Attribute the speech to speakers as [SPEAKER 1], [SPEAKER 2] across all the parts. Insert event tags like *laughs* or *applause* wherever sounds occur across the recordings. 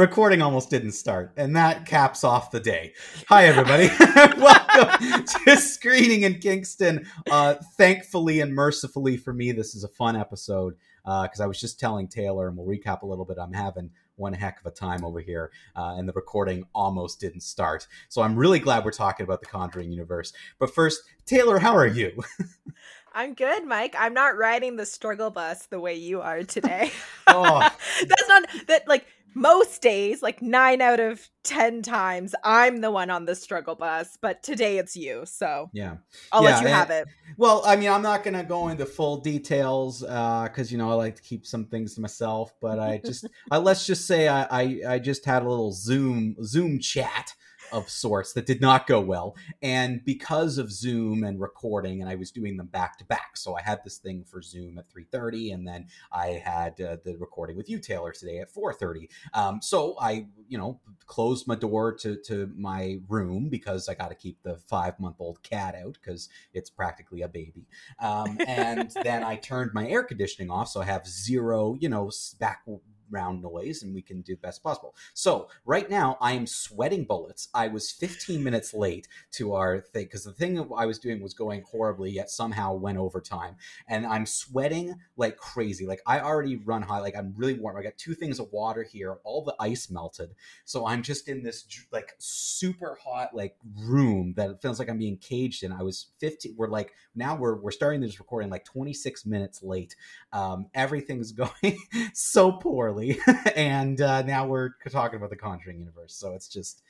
[SPEAKER 1] recording almost didn't start, and that caps off the day. Hi, everybody. *laughs* Welcome to Screening in Kingston. Uh, thankfully and mercifully for me, this is a fun episode because uh, I was just telling Taylor, and we'll recap a little bit. I'm having one heck of a time over here, uh, and the recording almost didn't start. So I'm really glad we're talking about the Conjuring universe. But first, Taylor, how are you? *laughs*
[SPEAKER 2] I'm good, Mike. I'm not riding the struggle bus the way you are today. oh. *laughs* That's not that like most days, like nine out of 10 times, I'm the one on the struggle bus, but today it's you. So
[SPEAKER 1] yeah,
[SPEAKER 2] I'll
[SPEAKER 1] yeah,
[SPEAKER 2] let you have it.
[SPEAKER 1] Well, I mean, I'm not going to go into full details uh, because, uh, you know, I like to keep some things to myself, but I just, *laughs* I, let's just say I, I, I just had a little Zoom, Zoom chat of sorts that did not go well. And because of Zoom and recording, and I was doing them back to back, so I had this thing for Zoom at 3:30, and then I had uh, the recording with you, Taylor, today at 4:30. Um, so I, you know, closed my door to to my room because I got to keep the five month old cat out because it's practically a baby. Um, and *laughs* then I turned my air conditioning off, so I have zero, you know, back round noise and we can do the best possible. So right now I am sweating bullets. I was 15 minutes late to our thing because the thing I was doing was going horribly, yet somehow went over time. And I'm sweating like crazy. Like I already run high. Like I'm really warm. I got two things of water here. All the ice melted. So I'm just in this like super hot like room that it feels like I'm being caged in. I was 15. We're like now we're we're starting this recording like 26 minutes late. Um, everything's *laughs* going so poorly *laughs* and uh, now we're talking about the Conjuring universe. So it's just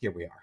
[SPEAKER 1] here we are.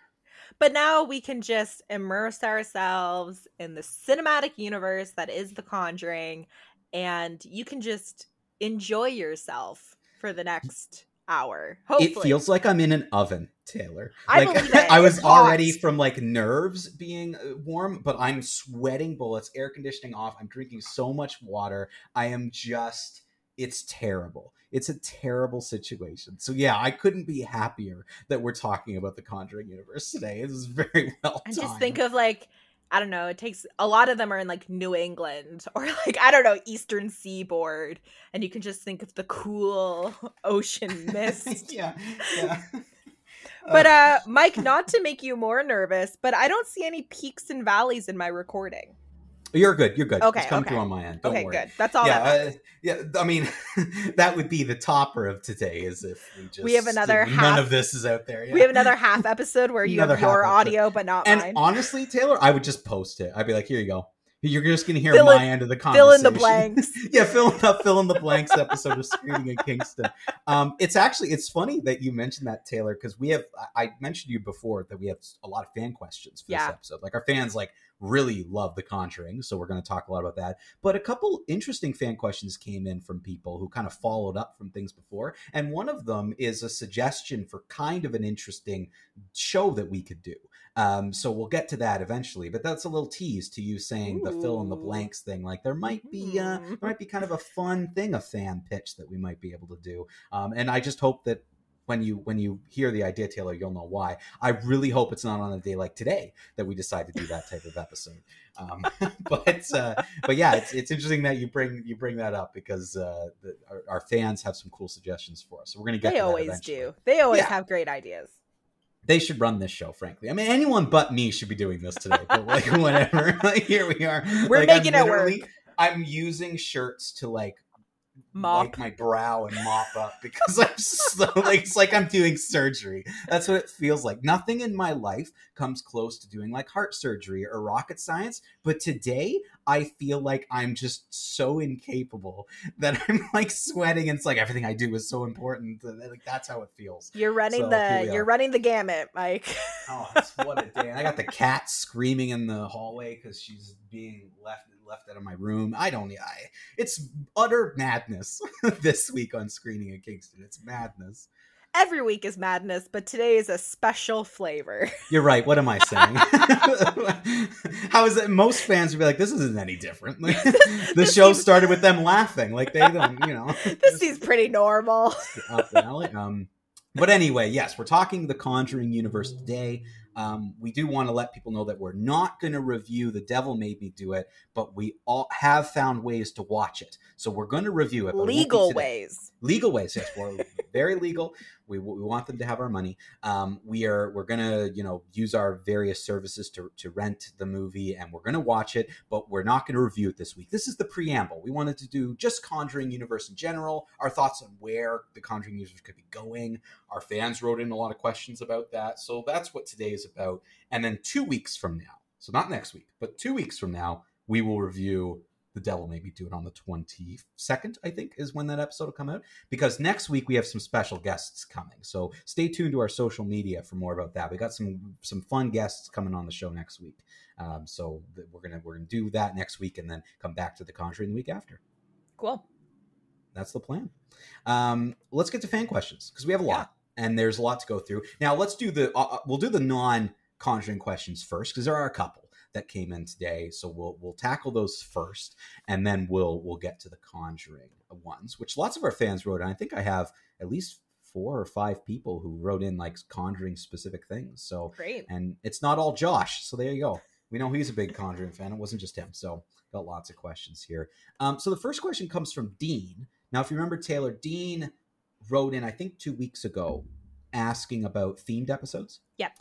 [SPEAKER 2] But now we can just immerse ourselves in the cinematic universe that is the Conjuring, and you can just enjoy yourself for the next hour. Hopefully.
[SPEAKER 1] It feels like I'm in an oven, Taylor.
[SPEAKER 2] I
[SPEAKER 1] like *laughs* I was already from like nerves being uh, warm, but I'm sweating bullets, air conditioning off. I'm drinking so much water. I am just it's terrible. It's a terrible situation. So yeah, I couldn't be happier that we're talking about the Conjuring universe today. It was *laughs* very well.
[SPEAKER 2] And just think of like I don't know, it takes a lot of them are in like New England *laughs* or like I don't know, Eastern Seaboard and you can just think of the cool *laughs* ocean mist.
[SPEAKER 1] yeah. Yeah.
[SPEAKER 2] but uh Mike, not to make you more nervous, but I don't see any peaks and valleys in my recording.
[SPEAKER 1] You're good. You're good.
[SPEAKER 2] Okay.
[SPEAKER 1] It's coming
[SPEAKER 2] okay.
[SPEAKER 1] through on my end. Don't
[SPEAKER 2] okay,
[SPEAKER 1] worry.
[SPEAKER 2] good. That's all.
[SPEAKER 1] Yeah.
[SPEAKER 2] That
[SPEAKER 1] uh, yeah. I mean, *laughs* that would be the topper of today, is if we just
[SPEAKER 2] we have another
[SPEAKER 1] none of this is out there. Yeah.
[SPEAKER 2] We have another half episode where *laughs* you have your audio, but not
[SPEAKER 1] and
[SPEAKER 2] mine.
[SPEAKER 1] honestly, Taylor, I would just post it. I'd be like, here you go. You're just going to hear
[SPEAKER 2] fill
[SPEAKER 1] my
[SPEAKER 2] in,
[SPEAKER 1] end of the conversation.
[SPEAKER 2] Fill in the blanks. *laughs*
[SPEAKER 1] yeah, fill in the fill in the blanks episode of Screening in Kingston. Um, it's actually it's funny that you mentioned that Taylor because we have I mentioned you before that we have a lot of fan questions for
[SPEAKER 2] yeah.
[SPEAKER 1] this episode. Like our fans like really love The Conjuring, so we're going to talk a lot about that. But a couple interesting fan questions came in from people who kind of followed up from things before, and one of them is a suggestion for kind of an interesting show that we could do. Um, so we'll get to that eventually, but that's a little tease to you saying Ooh. the fill in the blanks thing. Like there might be uh, there might be kind of a fun thing, a fan pitch that we might be able to do. Um, and I just hope that when you when you hear the idea, Taylor, you'll know why. I really hope it's not on a day like today that we decide to do that type of episode. Um, *laughs* but uh, but yeah, it's it's interesting that you bring you bring that up because uh, the, our, our, fans have some cool suggestions for us. So we're gonna get.
[SPEAKER 2] They always do. They always yeah. have great ideas
[SPEAKER 1] they should run this show, frankly. I mean, anyone but me should be doing this today. But like, *laughs* whatever. *laughs* like, here we are.
[SPEAKER 2] We're
[SPEAKER 1] like,
[SPEAKER 2] making it work.
[SPEAKER 1] I'm using shirts to like
[SPEAKER 2] mop
[SPEAKER 1] wipe my brow and mop up *laughs* because I'm so like it's like I'm doing surgery. That's what it feels like. Nothing in my life comes close to doing like heart surgery or rocket science, but today I feel like I'm just so incapable *laughs* that I'm like sweating and it's like everything I do is so important. Like that's how it feels.
[SPEAKER 2] You're running so, the you're running the gamut, Mike.
[SPEAKER 1] oh, what a *laughs* day. I got the cat screaming in the hallway cuz she's being left left out of my room. I don't. I, it's utter madness *laughs* this week on screening in Kingston. It's madness.
[SPEAKER 2] every week is madness, but today is a special flavor. *laughs*
[SPEAKER 1] You're right. What am I saying? *laughs* How is it? Most fans would be like, "This isn't any different." the show seems... started with them laughing, like they don't, you know.
[SPEAKER 2] this seems pretty normal.
[SPEAKER 1] Up the alley. Um, but anyway, yes, we're talking the Conjuring universe today. Um, we do want to let people know that we're not going to review The Devil Made Me Do It, but we all have found ways to watch it. So we're going to review it.
[SPEAKER 2] legal it ways.
[SPEAKER 1] Legal ways, yes. We're very legal. We, we want them to have our money. Um, we are we're gonna you know use our various services to, to rent the movie, and we're gonna watch it. But we're not gonna review it this week. This is the preamble. We wanted to do just Conjuring universe in general. Our thoughts on where the Conjuring universe could be going. Our fans wrote in a lot of questions about that, so that's what today is about. And then two weeks from now, so not next week, but two weeks from now, we will review the devil made me do it on the 22nd i think is when that episode will come out because next week we have some special guests coming. So stay tuned to our social media for more about that. We got some some fun guests coming on the show next week. Um, so we're gonna we're gonna do that next week and then come back to the conjuring the week after.
[SPEAKER 2] Cool.
[SPEAKER 1] That's the plan. Um, let's get to fan questions because we have a lot yeah. and there's a lot to go through. Now let's do the uh, uh we'll do the non conjuring questions first because there are a couple that came in today. So we'll we'll tackle those first, and then we'll we'll get to the Conjuring ones, which lots of our fans wrote. And I think I have at least four or five people who wrote in like Conjuring specific things. So
[SPEAKER 2] great,
[SPEAKER 1] and it's not all Josh. So there you go. We know he's a big Conjuring fan. It wasn't just him. So got lots of questions here. Um, so the first question comes from Dean. Now, if you remember Taylor, Dean wrote in I think two weeks ago asking about themed episodes.
[SPEAKER 2] Yep.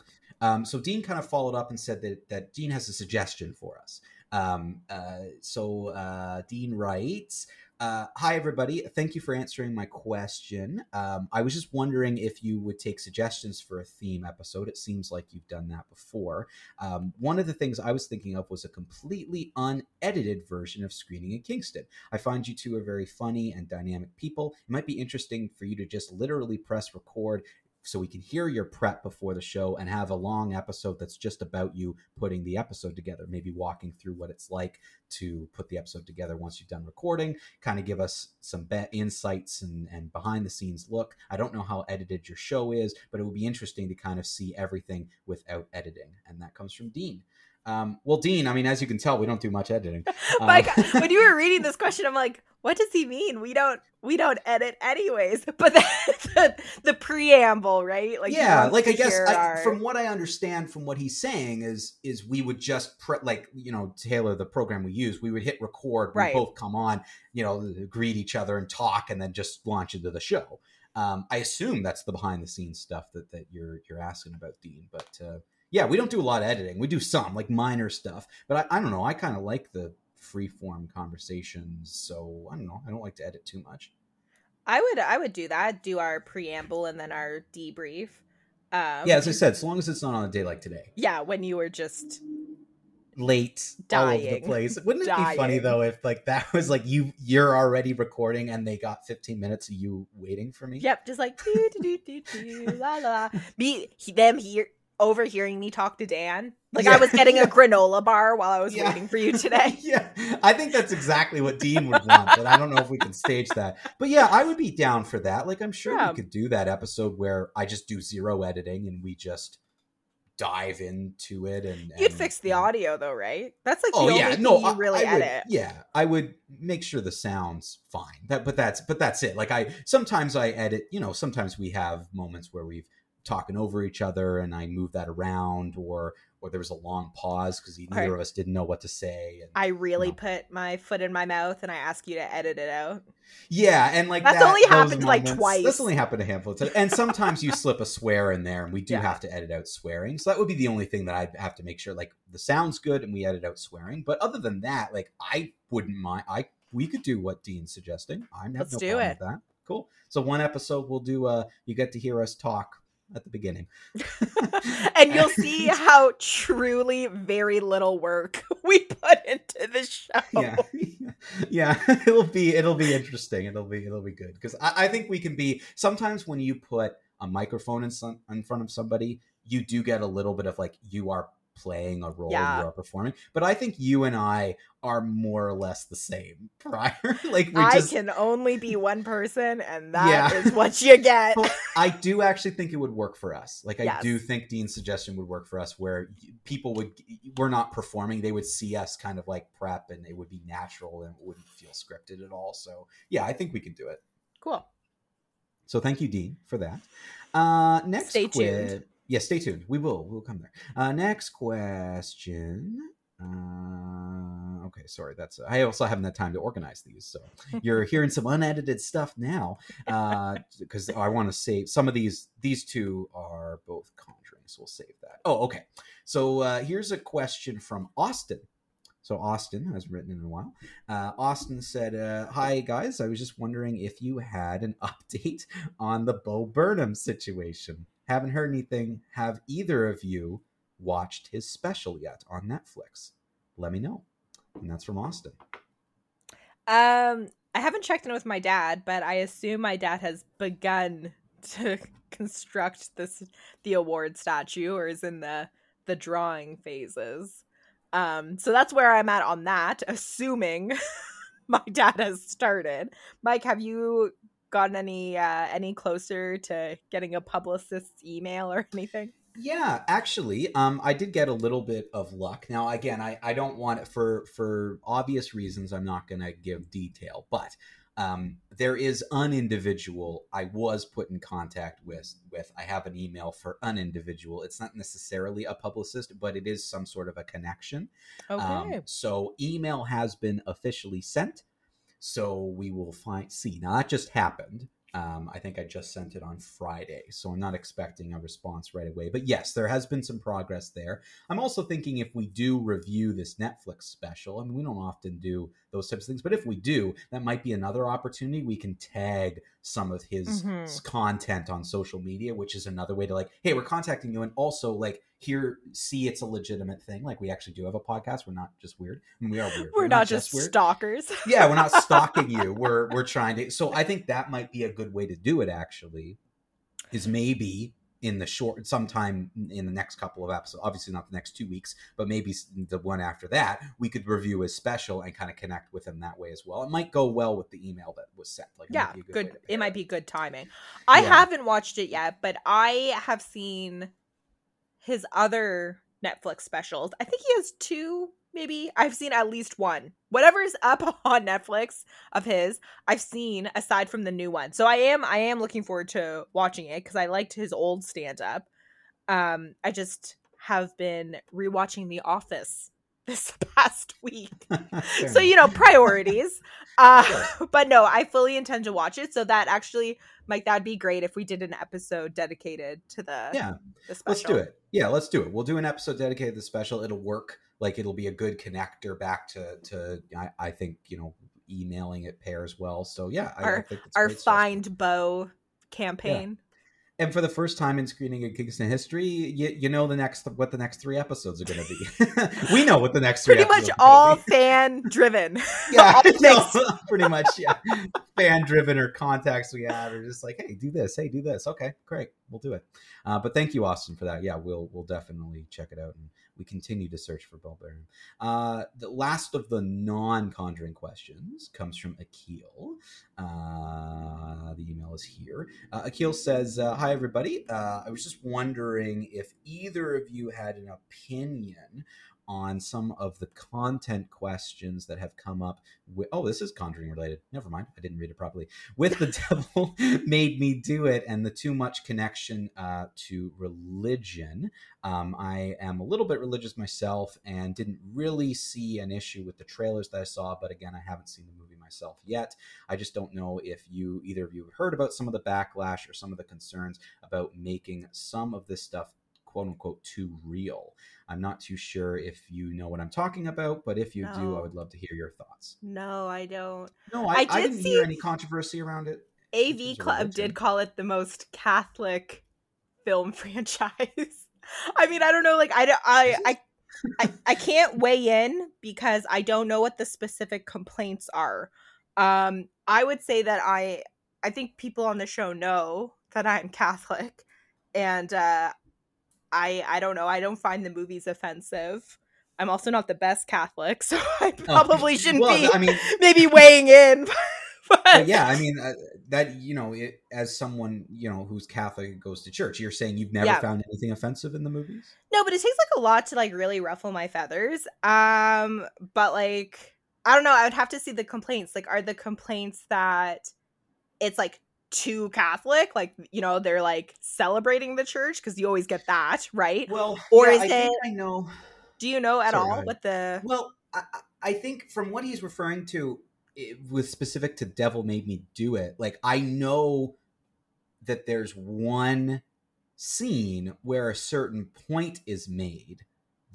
[SPEAKER 1] Um, so Dean kind of followed up and said that that Dean has a suggestion for us. Um, uh, so uh, Dean writes. Uh, hi, everybody. Thank you for answering my question. Um, I was just wondering if you would take suggestions for a theme episode. It seems like you've done that before. Um, one of the things I was thinking of was a completely unedited version of Screening in Kingston. I find you two are very funny and dynamic people. It might be interesting for you to just literally press record so we can hear your prep before the show and have a long episode that's just about you putting the episode together, maybe walking through what it's like to put the episode together once you've done recording, kind of give us some insights and, and behind the scenes look. I don't know how edited your show is, but it would be interesting to kind of see everything without editing. And that comes from Dean. Um, well, Dean, I mean, as you can tell, we don't do much editing. *laughs*
[SPEAKER 2] Mike, um, when you were reading this question, I'm like, what does he mean? We don't, we don't edit anyways. *laughs* But that's *laughs* the, the preamble, right?
[SPEAKER 1] Like, yeah, like I guess I, our... from what I understand from what he's saying is, is we would just pre- like you know Taylor, the program we use, we would hit record, we right. both come on, you know, greet each other and talk, and then just launch into the show. Um, I assume that's the behind the scenes stuff that that you're you're asking about, Dean, but. Uh, yeah, we don't do a lot of editing. We do some like minor stuff, but I, I don't know. I kind of like the free form conversations, so I don't know. I don't like to edit too much.
[SPEAKER 2] I would I would do that. Do our preamble and then our debrief.
[SPEAKER 1] Um, yeah, as I said, as long as it's not on a day like today.
[SPEAKER 2] Yeah, when you were just
[SPEAKER 1] late dying. all over the place. Wouldn't it dying. be funny though if like that *laughs* was like you you're already recording and they got 15 minutes of you waiting for me?
[SPEAKER 2] Yep, just like *laughs* do, do, do, do, la la. Be them here overhearing me talk to Dan. Like yeah, I was getting yeah. a *laughs* granola bar while I was yeah. waiting for you *laughs* today.
[SPEAKER 1] yeah. I think that's exactly what Dean would want, but I don't know if we can stage that. But yeah, I would be down for that. Like I'm sure we could do that episode where I just do zero editing and we just dive into it and,
[SPEAKER 2] you'd fix the audio though right that's like oh yeah no you really
[SPEAKER 1] I, I
[SPEAKER 2] edit
[SPEAKER 1] would, yeah i would make sure the sound's fine that but that's but that's it like i sometimes i edit you know sometimes we have moments where we've talking over each other and I moved that around or or there was a long pause because neither right. of us didn't know what to say. And,
[SPEAKER 2] I really you know. put my foot in my mouth and I ask you to edit it out.
[SPEAKER 1] Yeah, and like
[SPEAKER 2] that's
[SPEAKER 1] that,
[SPEAKER 2] only happened moments, like twice.
[SPEAKER 1] That's only happened a handful of times. And sometimes you slip a swear in there, and we do yeah. have to edit out swearing. So that would be the only thing that I have to make sure like the sound's good and we edit out swearing. But other than that, like I wouldn't mind. I we could do what Dean's suggesting. I'm have Let's no do problem it. with that. Cool. So one episode we'll do. Uh, you get to hear us talk at the beginning. *laughs*
[SPEAKER 2] and you'll see *laughs* how truly very little work *laughs* we put into the show.
[SPEAKER 1] Yeah. Yeah. it'll be it'll be interesting. It'll be it'll be good. Because I, I, think we can be sometimes when you put a microphone in some, in front of somebody, you do get a little bit of like you are playing a role
[SPEAKER 2] Yeah.
[SPEAKER 1] you are performing but i think you and i are more or less the same *laughs* prior like we
[SPEAKER 2] I
[SPEAKER 1] just
[SPEAKER 2] can only be one person, and that is
[SPEAKER 1] Yeah.
[SPEAKER 2] what you get. *laughs*
[SPEAKER 1] I do actually think it would work for us. Like I do think Dean's suggestion would work for us, where people would we're not performing; they would see us kind of like prep, and it would be natural and it wouldn't feel scripted at all. So yeah, I think we can do it.
[SPEAKER 2] Cool.
[SPEAKER 1] So thank you, Dean, for that. Uh, next,
[SPEAKER 2] Stay
[SPEAKER 1] que-
[SPEAKER 2] tuned.
[SPEAKER 1] Yeah, stay tuned. We will. We'll come there. Uh, next question. Uh, okay, sorry. That's I also haven't had time to organize these, so *laughs* you're hearing some unedited stuff now. Because I want to save some of these. These two are both conjuring, so we'll save that. Oh, okay. So uh, here's a question from Austin. So Austin hasn't written in a while. Uh, Austin said, uh, "Hi guys, I was just wondering if you had an update on the Bo Burnham situation. Haven't heard anything. Have either of you watched his special yet on Netflix? Let me know." And that's from Austin.
[SPEAKER 2] Um, I haven't checked in with my dad, but I assume my dad has begun *laughs* to construct this the award statue, or is in the the drawing phases. Um, so that's where I'm at on that, assuming *laughs* my dad has started. Mike, have you gotten any uh any closer to getting a publicist's email or *laughs* anything?
[SPEAKER 1] Yeah, actually, um, I did get a little bit of luck. Now, again, I, I don't want it for for obvious reasons. I'm not going to give detail, but um, there is an individual I was put in contact with. With I have an email for an individual. It's not necessarily a publicist, but it is some sort of a connection.
[SPEAKER 2] Okay.
[SPEAKER 1] Um, so email has been officially sent. So we will find see. Now that just happened. Um, I think I just sent it on Friday, so I'm not expecting a response right away. But yes, there has been some progress there. I'm also thinking if we do review this Netflix special, I mean, we don't often do those types of things, but if we do, that might be another opportunity. We can tag some of his
[SPEAKER 2] Mhm.
[SPEAKER 1] content on social media, which is another way to like, hey, we're contacting you, and also like here, see it's a legitimate thing. Like we actually do have a podcast. We're not just weird. I mean, we are weird.
[SPEAKER 2] we're, not, just
[SPEAKER 1] weird
[SPEAKER 2] stalkers.
[SPEAKER 1] yeah we're not stalking you *laughs* we're we're trying to so i think that might be a good way to do it actually is maybe in the short sometime in the next couple of episodes obviously not the next two weeks but maybe the one after that we could review his special and kind of connect with him that way as well it might go well with the email that was sent like it might
[SPEAKER 2] yeah
[SPEAKER 1] way
[SPEAKER 2] good
[SPEAKER 1] to
[SPEAKER 2] it might be good timing i
[SPEAKER 1] Yeah.
[SPEAKER 2] haven't watched it yet but i have seen his other netflix specials. I think he has two maybe. I've seen at least one. Whatever's up *laughs* on netflix of his i've seen aside from the new one. So i am i am looking forward to watching it because i liked his old stand-up. Um i just have been rewatching the office *laughs* this past week. *laughs* So you know priorities. *laughs* Uh
[SPEAKER 1] Sure.
[SPEAKER 2] but no i fully intend to watch it. So that actually mike that'd be great if we did an episode dedicated to the
[SPEAKER 1] yeah.
[SPEAKER 2] the special
[SPEAKER 1] let's do it. Yeah let's do it. We'll do an episode dedicated to the special. It'll work. Like it'll be a good connector back to to i, I think you know emailing it pairs well. So yeah I,
[SPEAKER 2] Our-
[SPEAKER 1] think
[SPEAKER 2] our find Bo campaign
[SPEAKER 1] and for the first time in screening in Kingston history, you, you know the next what the next three episodes are going to be. *laughs* we know what the next three
[SPEAKER 2] pretty much all fan driven *laughs* *laughs*
[SPEAKER 1] yeah, no, pretty much yeah. Fan driven or contacts we have are just like, hey, do this, hey, do this. Okay, great, we'll do it. Uh, but thank you, Austin, for that. Yeah, we'll we'll definitely check it out, and we continue to search for Burnham. Uh, the last of the non-conjuring questions comes from Akil. Uh, the email is here. Uh, Akil says, uh, "Hi everybody. Uh, I was just wondering if either of you had an opinion on some of the content questions that have come up. With, oh, this is Conjuring related. Never mind. I didn't read it properly. With the *laughs* devil *laughs* made me do it, and the too much connection uh, to religion. Um, I am a little bit religious myself, and didn't really see an issue with the trailers that I saw. But again, I haven't seen the movie myself yet. I just don't know if you either of you have heard about some of the backlash or some of the concerns about making some of this stuff quote unquote too real. I'm not too sure if you know what I'm talking about, but if you do, I would love to hear your thoughts.
[SPEAKER 2] no i don't
[SPEAKER 1] No, I,
[SPEAKER 2] I
[SPEAKER 1] I,
[SPEAKER 2] did
[SPEAKER 1] didn't
[SPEAKER 2] see-
[SPEAKER 1] hear any controversy around it.
[SPEAKER 2] av club did call it the most catholic film *laughs* franchise i mean i don't know like i don't- i i I, I can't weigh in because I don't know what the specific complaints are. Um, I would say that I I think people on the show know that I'm Catholic, and uh, I I don't know. I don't find the movies offensive. I'm also not the best Catholic, *laughs* so I oh, probably shouldn't well, be. I mean, *laughs* maybe weighing in. *laughs*
[SPEAKER 1] but... but yeah, I mean uh, that you know, it, as someone you know who's Catholic goes to church, you're saying you've never yeah. found anything offensive in the movies.
[SPEAKER 2] No, but it takes like a lot to like really ruffle my feathers. Um, but like I don't know. I would have to see the complaints. Like, are the complaints that it's like too Catholic? Like, you know, they're like celebrating the church because you always get that, right?
[SPEAKER 1] Well, or yeah, is I it? I know.
[SPEAKER 2] Do you know at Sorry, all what the?
[SPEAKER 1] Well, I, I think from what he's referring to, it was specific to "Devil Made Me Do It." Like, I know that there's one scene where a certain point is made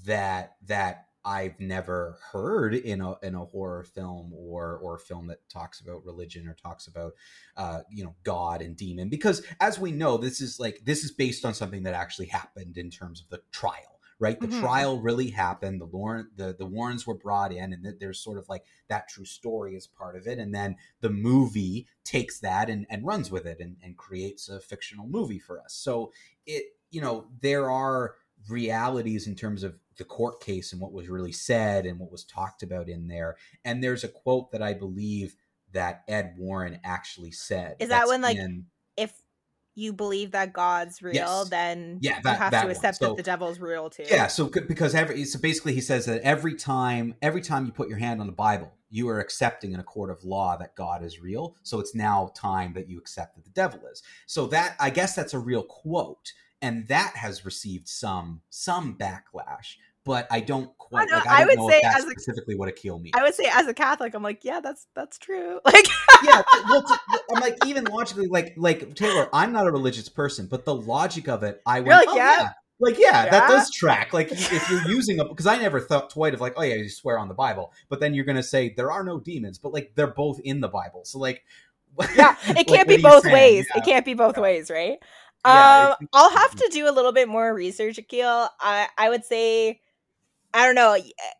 [SPEAKER 1] that that I've never heard in a in a horror film or or a film that talks about religion or talks about uh, you know God and demon because as we know this is like this is based on something that actually happened in terms of the trial right the mm-hmm. trial really happened the Lauren the the Warrens were brought in and there's sort of like that true story as part of it and then the movie takes that and, and runs with it and, and creates a fictional movie for us so it you know there are realities in terms of the court case and what was really said and what was talked about in there. And there's a quote that I believe that Ed Warren actually said.
[SPEAKER 2] Is that when like in, if you believe that God's real, yes. then yeah, that, you have to accept so, that the devil's real too.
[SPEAKER 1] Yeah, so because every so basically he says that every time every time you put your hand on the Bible, you are accepting in a court of law that God is real. So it's now time that you accept that the devil is. So that I guess that's a real quote and that has received some some backlash but I don't quite. I, like, I, I would say as specifically what Akil means.
[SPEAKER 2] I would say as a Catholic, I'm like, yeah, that's that's true. *laughs* Like,
[SPEAKER 1] yeah, *laughs* well, I'm like even logically, like like Taylor, I'm not a religious person, but the logic of it, I went, like, oh, yeah. yeah. Like yeah, yeah, that does track. Like if you're using a because I never thought twice of like oh yeah you swear on the Bible, but then you're gonna say there are no demons, but like they're both in the Bible. So like *laughs*
[SPEAKER 2] yeah, it can't like, be both ways. Yeah. It can't be both ways, right? Yeah, um, I'll have to do a little bit more research, Akil. I I would say, I don't know.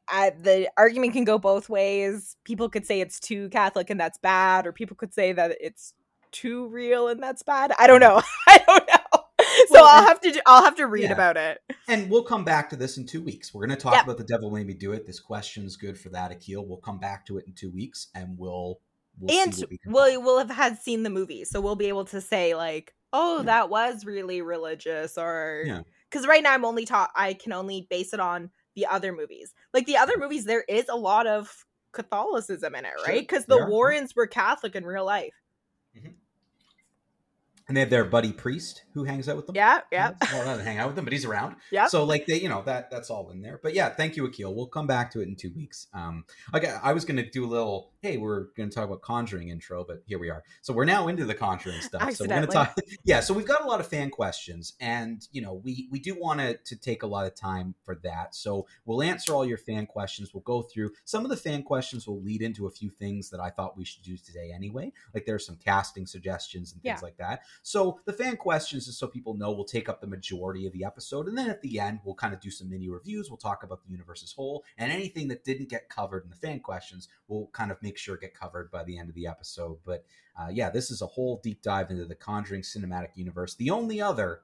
[SPEAKER 2] I, the argument can go both ways. People could say it's too Catholic and that's bad, or people could say that it's too real and that's bad. I don't know. *laughs* I don't know. *laughs* So well, I'll have to do, I'll have to read yeah. about it.
[SPEAKER 1] And we'll come back to this in two weeks. We're going to talk about the devil made me do it. This question is good for that, Akil. We'll come back to it in two weeks, and we'll,
[SPEAKER 2] we'll and we we'll, we'll have had seen the movie, so we'll be able to say like oh, that was really religious or yeah. cuz right now I'm only taught I can only base it on the other movies. Like the other movies there is a lot of Catholicism in it, right? Cuz the Warrens were Catholic in real life.
[SPEAKER 1] And they have their buddy priest who hangs out with them.
[SPEAKER 2] Yeah, yeah.
[SPEAKER 1] Well, not hang out with them, but he's around.
[SPEAKER 2] Yeah.
[SPEAKER 1] So like they, you know, that that's all in there. But yeah, thank you, Akil. We'll come back to it in two weeks. Um, I I was gonna do a little. Hey, we're gonna talk about Conjuring intro, but here we are. So we're now into the Conjuring stuff. so we're gonna talk. *laughs* Yeah. So we've got a lot of fan questions, and you know, we we do want to to take a lot of time for that. So we'll answer all your fan questions. We'll go through some of the fan questions. Will lead into a few things that I thought we should do today anyway. Like there's some casting suggestions and things yeah. like that. So the fan questions, just so people know, will take up the majority of the episode. And then at the end, we'll kind of do some mini reviews. We'll talk about the universe as whole. And anything that didn't get covered in the fan questions, we'll kind of make sure get covered by the end of the episode. But uh, yeah, this is a whole deep dive into the Conjuring cinematic universe. The only other,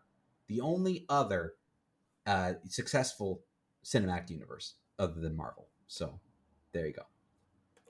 [SPEAKER 1] the only other uh, successful cinematic universe other than Marvel. So there you go.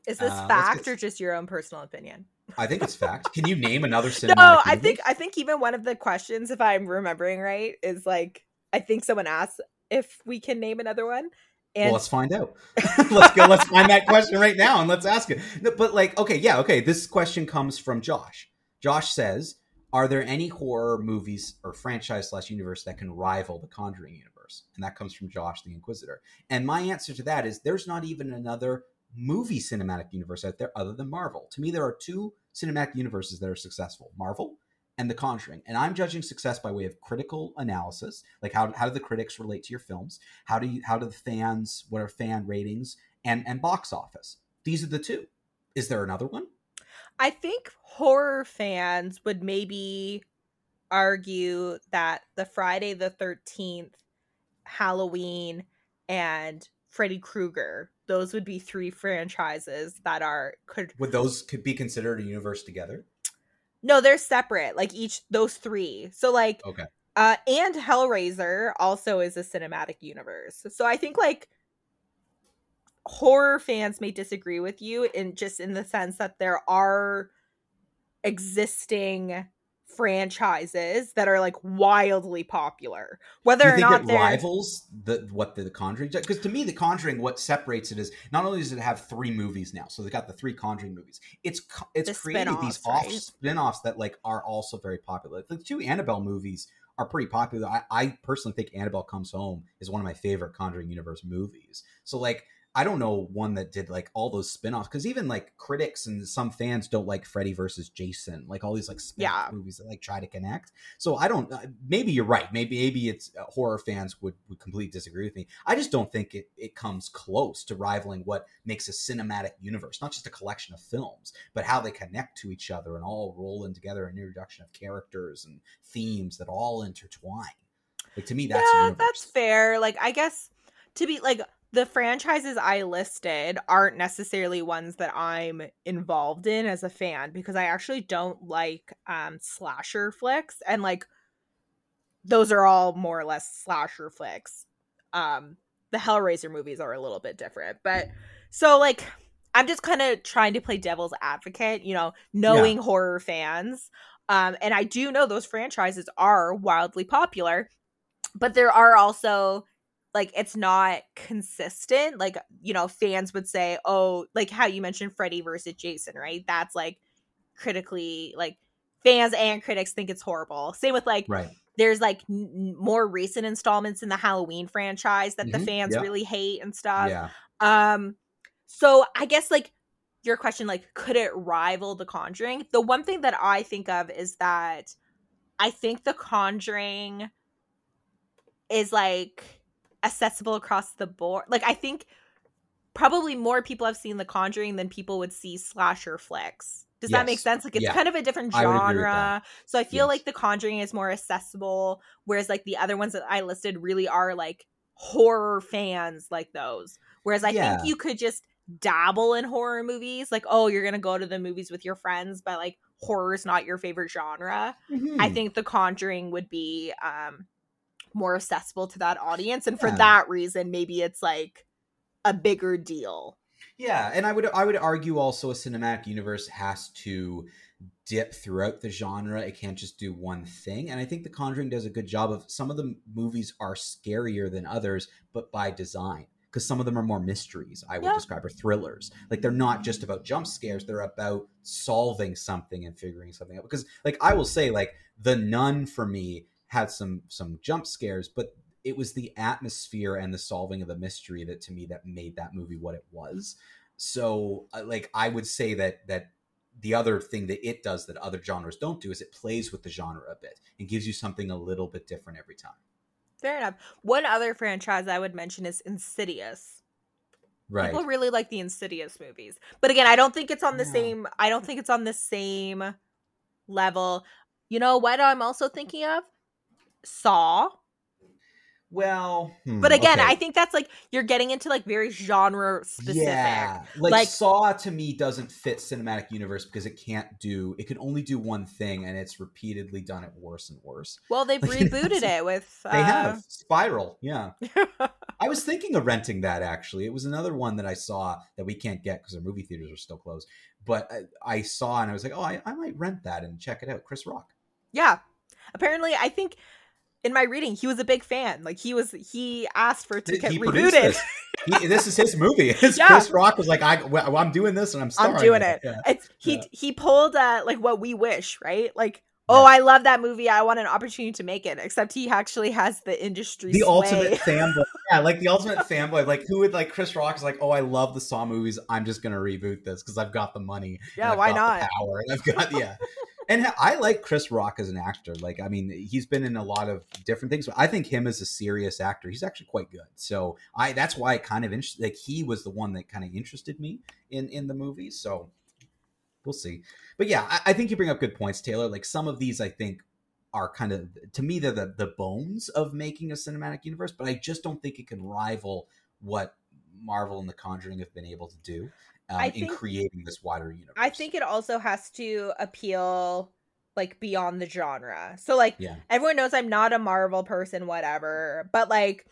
[SPEAKER 2] Is this uh, fact or just your own personal opinion?
[SPEAKER 1] I think it's fact. Can you name another cinematic? *laughs*
[SPEAKER 2] No, I think I think even one of the questions, if I'm remembering right, is like I think someone asked if we can name another one.
[SPEAKER 1] And well, let's find out. *laughs* *laughs* let's go. Let's find that question right now and let's ask it. No, but like, okay, yeah, okay. This question comes from Josh. Josh says, "Are there any horror movies or franchise slash universe that can rival the Conjuring universe?" And that comes from Josh, the Inquisitor. And my answer to that is, there's not even another movie cinematic universe out there other than Marvel. To me, there are two cinematic universes that are successful Marvel and The Conjuring. And I'm judging success by way of critical analysis. Like how, how do the critics relate to your films? How do you how do the fans, what are fan ratings and, and box office? These are the two. Is there another one?
[SPEAKER 2] I think horror fans would maybe argue that the Friday the 13th, Halloween, and Freddy Krueger. Those would be three franchises that are could
[SPEAKER 1] would those could be considered a universe together?
[SPEAKER 2] No, they're separate. Like each those three. So like
[SPEAKER 1] okay.
[SPEAKER 2] Uh, and Hellraiser also is a cinematic universe. So I think like horror fans may disagree with you in just in the sense that there are existing franchises that are like wildly popular. Whether or not
[SPEAKER 1] it rivals the what the, the Conjuring because to me the Conjuring what separates it is not only does it have three movies now, so they got the three Conjuring movies. It's it's the created these off right? spin-offs that like are also very popular. The two Annabelle movies are pretty popular. I, I personally think Annabelle Comes Home is one of my favorite Conjuring universe movies. So like I don't know one that did like all those spin-offs because even like critics and some fans don't like Freddy versus Jason, like all these like spin-off yeah. movies that like try to connect. So I don't. Uh, maybe you're right. Maybe maybe it's uh, horror fans would would completely disagree with me. I just don't think it it comes close to rivaling what makes a cinematic universe, not just a collection of films, but how they connect to each other and all roll in together an introduction of characters and themes that all intertwine. Like to me, that's
[SPEAKER 2] yeah, that's fair. Like I guess to be like the franchises I listed aren't necessarily ones that I'm involved in as a fan because I actually don't like um slasher flicks and like those are all more or less slasher flicks. Um the Hellraiser movies are a little bit different. But so like I'm just kind of trying to play devil's advocate, you know, knowing yeah. horror fans. Um and I do know those franchises are wildly popular, but there are also like it's not consistent like you know fans would say oh like how you mentioned freddy versus jason right? That's like critically like fans and critics think it's horrible. Same with like
[SPEAKER 1] right.
[SPEAKER 2] there's like n- more recent installments in the halloween franchise that mm-hmm. the fans yep. really hate and stuff.
[SPEAKER 1] Yeah.
[SPEAKER 2] Um so i guess like your question like could it rival the conjuring? The one thing that i think of is that i think the conjuring is like accessible across the board. Like I think probably more people have seen The Conjuring than people would see slasher flicks. Does yes. that make sense? Like it's yeah. kind of a different genre. I so I feel yes. like The Conjuring is more accessible, whereas like the other ones that I listed really are like horror fans like those. Whereas I yeah. think you could just dabble in horror movies, like oh, you're gonna go to the movies with your friends, but like horror is not your favorite genre. Mm-hmm. I think The Conjuring would be um more accessible to that audience and for yeah. that reason maybe it's like a bigger deal
[SPEAKER 1] yeah and i would i would argue also a cinematic universe has to dip throughout the genre it can't just do one thing and i think the conjuring does a good job of some of the movies are scarier than others but by design because some of them are more mysteries i would yeah. describe or thrillers like they're not just about jump scares they're about solving something and figuring something out because like i will say like the nun for me had some some jump scares, but it was the atmosphere and the solving of the mystery that to me that made that movie what it was. So uh, like I would say that that the other thing that it does that other genres don't do is it plays with the genre a bit and gives you something a little bit different every time.
[SPEAKER 2] Fair enough. One other franchise I would mention is Insidious.
[SPEAKER 1] Right.
[SPEAKER 2] People really like the Insidious movies. But again, I don't think it's on the yeah. same I don't think it's on the same level. You know what I'm also thinking of? Saw.
[SPEAKER 1] Well,
[SPEAKER 2] hmm, but again, okay. I think that's like you're getting into like very genre specific. Yeah,
[SPEAKER 1] like, like, Saw to me doesn't fit cinematic universe because it can't do it can only do one thing, and it's repeatedly done it worse and worse.
[SPEAKER 2] Well, they've *laughs* rebooted it with
[SPEAKER 1] uh... *laughs* they have Spiral. Yeah, *laughs* I was thinking of renting that actually. It was another one that I saw that we can't get because our movie theaters are still closed. But I, I saw and I was like, oh, I, I might rent that and check it out. Chris Rock.
[SPEAKER 2] Yeah, apparently, I think in my reading, he was a big fan. Like he was, he asked for it to get rebooted.
[SPEAKER 1] This. *laughs* he, this. is his movie. *laughs* yeah. Chris Rock was like, I, well, I'm doing this and I'm starring.
[SPEAKER 2] I'm doing it. it. Yeah. It's he yeah. he pulled uh, like what we wish, right? Like oh, I love that movie. I want an opportunity to make it. Except he actually has the industry.
[SPEAKER 1] The sway. ultimate *laughs* fanboy. Yeah, like the ultimate fanboy. Like who would like Chris Rock is like, oh, I love the Saw movies. I'm just gonna reboot this because I've got the money.
[SPEAKER 2] Yeah, why not?
[SPEAKER 1] power. And I've got yeah. And I like Chris Rock as an actor. Like, I mean, he's been in a lot of different things, but I think him as a serious actor, he's actually quite good. So I that's why kind of interested. Like, he was the one that kind of interested me in in the movie. So we'll see. But yeah, I, I think you bring up good points, Taylor. Like some of these, I think are kind of to me they're the, the bones of making a cinematic universe but i just don't think it can rival what marvel and the conjuring have been able to do um, think, in creating this wider universe
[SPEAKER 2] i think it also has to appeal like beyond the genre. So like
[SPEAKER 1] Yeah.
[SPEAKER 2] everyone knows I'm not a Marvel person whatever, but like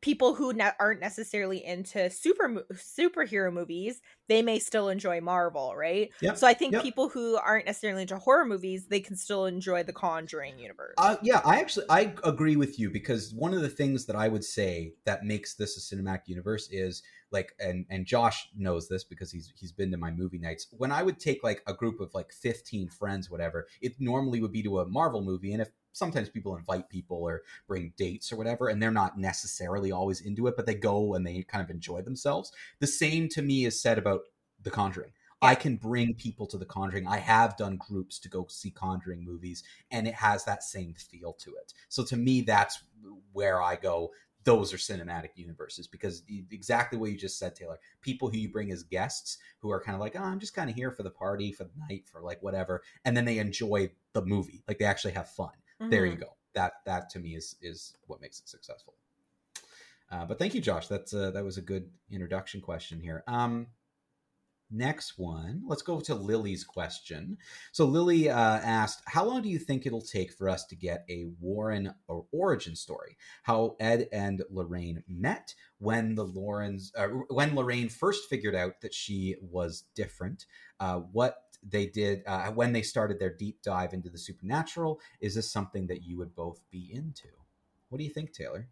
[SPEAKER 2] people who ne- aren't necessarily into super mo- superhero movies, they may still enjoy Marvel, right?
[SPEAKER 1] Yep,
[SPEAKER 2] So I think
[SPEAKER 1] yep.
[SPEAKER 2] people who aren't necessarily into horror movies, they can still enjoy the Conjuring universe.
[SPEAKER 1] Uh, yeah, I actually I agree with you because one of the things that I would say that makes this a cinematic universe is like, and and Josh knows this because he's he's been to my movie nights. When I would take like a group of like fifteen friends, whatever, it normally would be to a Marvel movie, and if sometimes people invite people or bring dates or whatever, and they're not necessarily always into it, but they go and they kind of enjoy themselves. The same to me is said about The Conjuring. I can bring people to The Conjuring. I have done groups to go see Conjuring movies, and it has that same feel to it. So to me, that's where I go. Those are cinematic universes because exactly what you just said, Taylor. People who you bring as guests who are kind of like, oh, I'm just kind of here for the party, for the night, for like whatever, and then they enjoy the movie, like they actually have fun. There you
[SPEAKER 2] Mhm.
[SPEAKER 1] go. That that to me is is what makes it successful. Uh, but thank you, Josh. That's uh, that was a good introduction question here. Um, next one, let's go to Lily's question. So Lily uh, asked, "How long do you think it'll take for us to get a Warren or origin story? How Ed and Lorraine met, when the Laurens, uh, when Lorraine first figured out that she was different, uh, what." They did uh, when they started their deep dive into the supernatural. Is this something that you would both be into? What do you think, Taylor?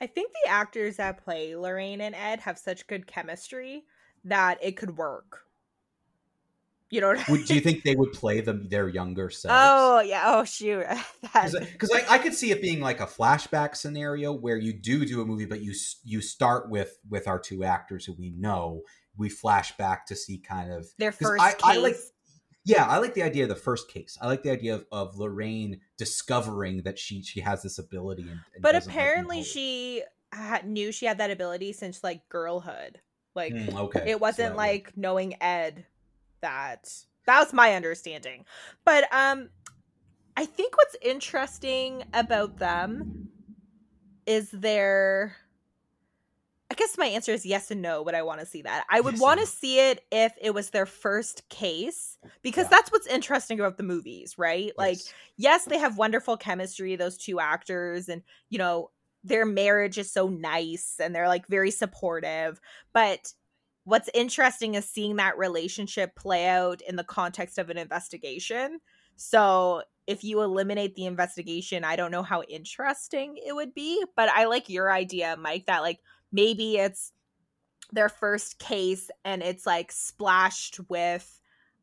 [SPEAKER 2] I think the actors that play Lorraine and Ed have such good chemistry that it could work. You know what I
[SPEAKER 1] Would, do you think they would play them their younger selves?
[SPEAKER 2] Oh yeah. Oh shoot. *laughs*
[SPEAKER 1] Because I, I could see it being like a flashback scenario where you do do a movie, but you you start with with our two actors who we know. We flash back to see kind of
[SPEAKER 2] their first
[SPEAKER 1] I,
[SPEAKER 2] case.
[SPEAKER 1] I like yeah, I like the idea of the first case. I like the idea of, of Lorraine discovering that she she has this ability, and, and
[SPEAKER 2] but apparently she knew she had that ability since like girlhood. Like
[SPEAKER 1] Hmm, okay,
[SPEAKER 2] it wasn't
[SPEAKER 1] would-
[SPEAKER 2] like knowing Ed that that was my understanding. But um I think what's interesting about them is their I guess my answer is yes and no, but I want to see that. I would
[SPEAKER 1] Yes
[SPEAKER 2] want to see it if it was their first case because
[SPEAKER 1] Yeah.
[SPEAKER 2] that's what's interesting about the movies, right? Like
[SPEAKER 1] Yes.
[SPEAKER 2] yes, they have wonderful chemistry, those two actors, and you know, their marriage is so nice and they're like very supportive. But what's interesting is seeing that relationship play out in the context of an investigation. So if you eliminate the investigation, I don't know how interesting it would be. But I like your idea, Mike, that like maybe it's their first case and it's like splashed with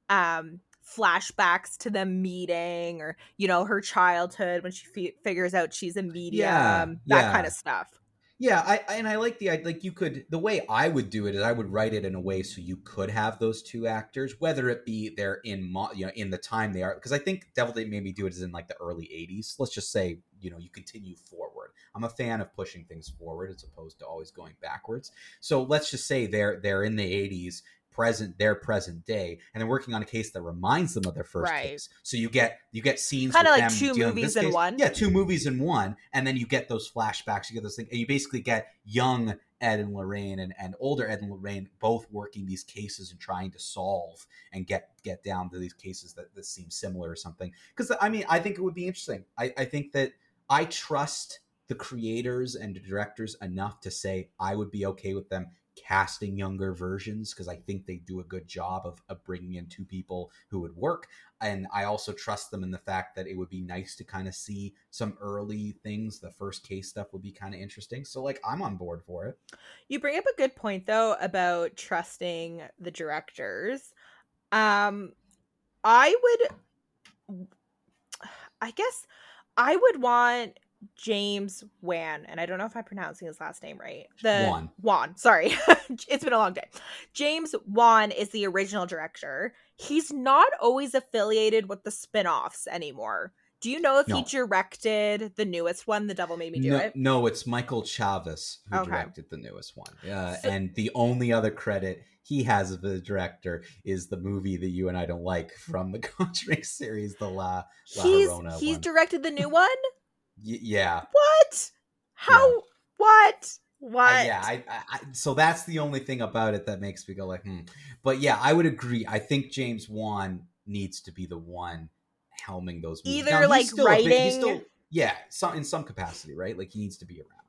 [SPEAKER 2] um flashbacks to them meeting or you know her childhood when she fi- figures out she's a medium
[SPEAKER 1] Yeah,
[SPEAKER 2] that
[SPEAKER 1] yeah.
[SPEAKER 2] kind of stuff
[SPEAKER 1] Yeah, I I- and I like the like you could the way I would do it is I would write it in a way so you could have those two actors, whether it be they're in mo- you know in the time they are because I think Devil Didn't Me Do It is in like the early '80s. Let's just say you know you continue forward. I'm a fan of pushing things forward as opposed to always going backwards. So let's just say they're they're in the '80s, present their present day, and they're working on a case that reminds them of their first
[SPEAKER 2] Right.
[SPEAKER 1] case. So you get you get scenes
[SPEAKER 2] Kinda like
[SPEAKER 1] them
[SPEAKER 2] two movies in
[SPEAKER 1] case.
[SPEAKER 2] one.
[SPEAKER 1] Yeah, two movies in one, and then you get those flashbacks. You get those things, and you basically get young Ed and Lorraine and, and older Ed and Lorraine both working these cases and trying to solve and get get down to these cases that, that seem similar or something. Because I mean, I think it would be interesting. I, I think that I trust the creators and directors enough to say I would be okay with them casting younger versions because I think they do a good job of, of bringing in two people who would work. And I also trust them in the fact that it would be nice to kind of see some early things. The first case stuff would be kind of interesting. So, like, I'm on board for it.
[SPEAKER 2] You bring up a good point though about trusting the directors. Um I would I guess I would want James Wan, and I don't know if I'm pronouncing his last name right. The
[SPEAKER 1] Wan.
[SPEAKER 2] Wan, sorry. *laughs* it's been a long day. James Wan is the original director. He's not always affiliated with the spin-offs anymore. Do you know if he directed the newest one, The Devil Made Me Do
[SPEAKER 1] no,
[SPEAKER 2] It?
[SPEAKER 1] no, it's Michael Chaves who
[SPEAKER 2] Okay.
[SPEAKER 1] directed the newest one. Uh,
[SPEAKER 2] So-
[SPEAKER 1] and the only other credit he has of the director is the movie that you and I don't like from the *laughs* Conjuring series, the La. La
[SPEAKER 2] He's he's
[SPEAKER 1] one.
[SPEAKER 2] directed the new *laughs* one?
[SPEAKER 1] Y- yeah.
[SPEAKER 2] What? How? What? What?
[SPEAKER 1] I- yeah, I, I, so that's the only thing about it that makes me go like, hmm. But yeah, I would agree. I think James Wan needs to be the one helming those movies.
[SPEAKER 2] Either now, like writing, still,
[SPEAKER 1] yeah, some in some capacity, right? Like he needs to be around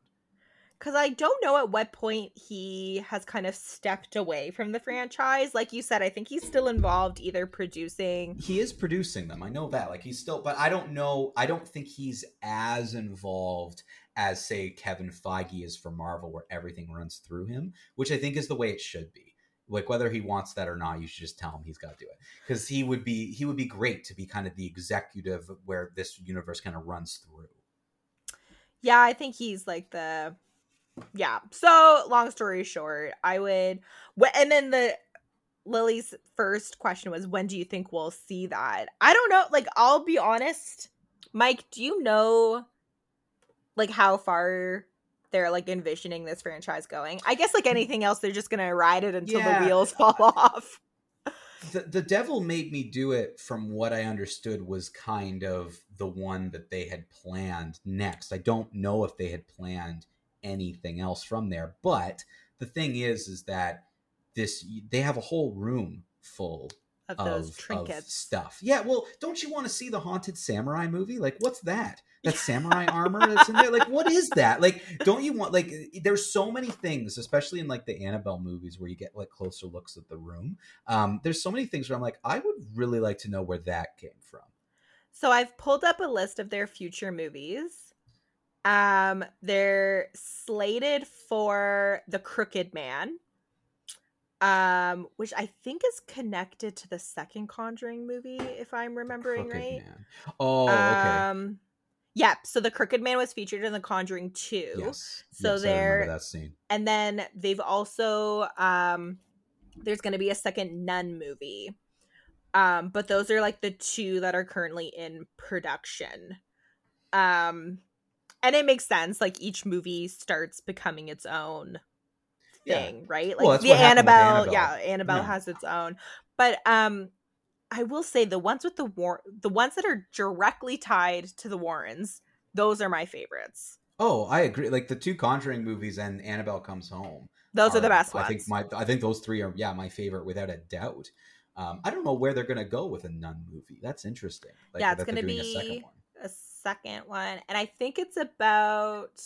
[SPEAKER 2] because I don't know at what point he has kind of stepped away from the franchise. Like you said, I think he's still involved, either producing.
[SPEAKER 1] He is producing them. I know that. Like he's still, but I don't know. I don't think he's as involved as, say, Kevin Feige is for Marvel, where everything runs through him, which I think is the way it should be. Like whether he wants that or not, you should just tell him he's got to do it because he would be he would be great to be kind of the executive where this universe kind of runs through.
[SPEAKER 2] Yeah, I think he's like the yeah. So long story short, I would and then the Lily's first question was when do you think we'll see that? I don't know. Like I'll be honest, Mike, do you know like how far they're like envisioning this franchise going? I guess like mm. anything else, they're just gonna ride it until yeah. the wheels fall *laughs* off.
[SPEAKER 1] The, the devil made me do it from what i understood was kind of the one that they had planned next i don't know if they had planned anything else from there. But the thing is, is that this they have a whole room full
[SPEAKER 2] of those of, trinkets of
[SPEAKER 1] stuff. Yeah, well, don't you want to see the haunted samurai movie? Like, what's that? That samurai armor that's in there. Like, what is that? Like, don't you want like? There's so many things, especially in like the Annabelle movies, where you get like closer looks at the room. Um, there's so many things where I'm like, I would really like to know where that came from.
[SPEAKER 2] So I've pulled up a list of their future movies. Um, they're slated for The Crooked Man, um, which I think is connected to the second Conjuring movie, if I'm remembering right. Man.
[SPEAKER 1] Oh, okay. Um,
[SPEAKER 2] yeah, so the Crooked Man was featured in The Conjuring 2.
[SPEAKER 1] Yes.
[SPEAKER 2] So
[SPEAKER 1] yes,
[SPEAKER 2] there
[SPEAKER 1] that scene.
[SPEAKER 2] And then they've also um there's going to be a second Nun movie. Um but those are like the two that are currently in production. Um and it makes sense like each movie starts becoming its own thing yeah. right like well, the annabelle, annabelle, yeah annabelle yeah. has its own but um i will say the ones with the war the ones that are directly tied to the warrens those are my favorites
[SPEAKER 1] oh i agree like the two conjuring movies and annabelle comes home
[SPEAKER 2] those are, are the best
[SPEAKER 1] ones
[SPEAKER 2] i
[SPEAKER 1] think my i think those three are yeah my favorite without a doubt um, I don't know where they're gonna go with a nun movie. That's interesting.
[SPEAKER 2] Like, yeah, it's gonna be a, a second one, and I think it's about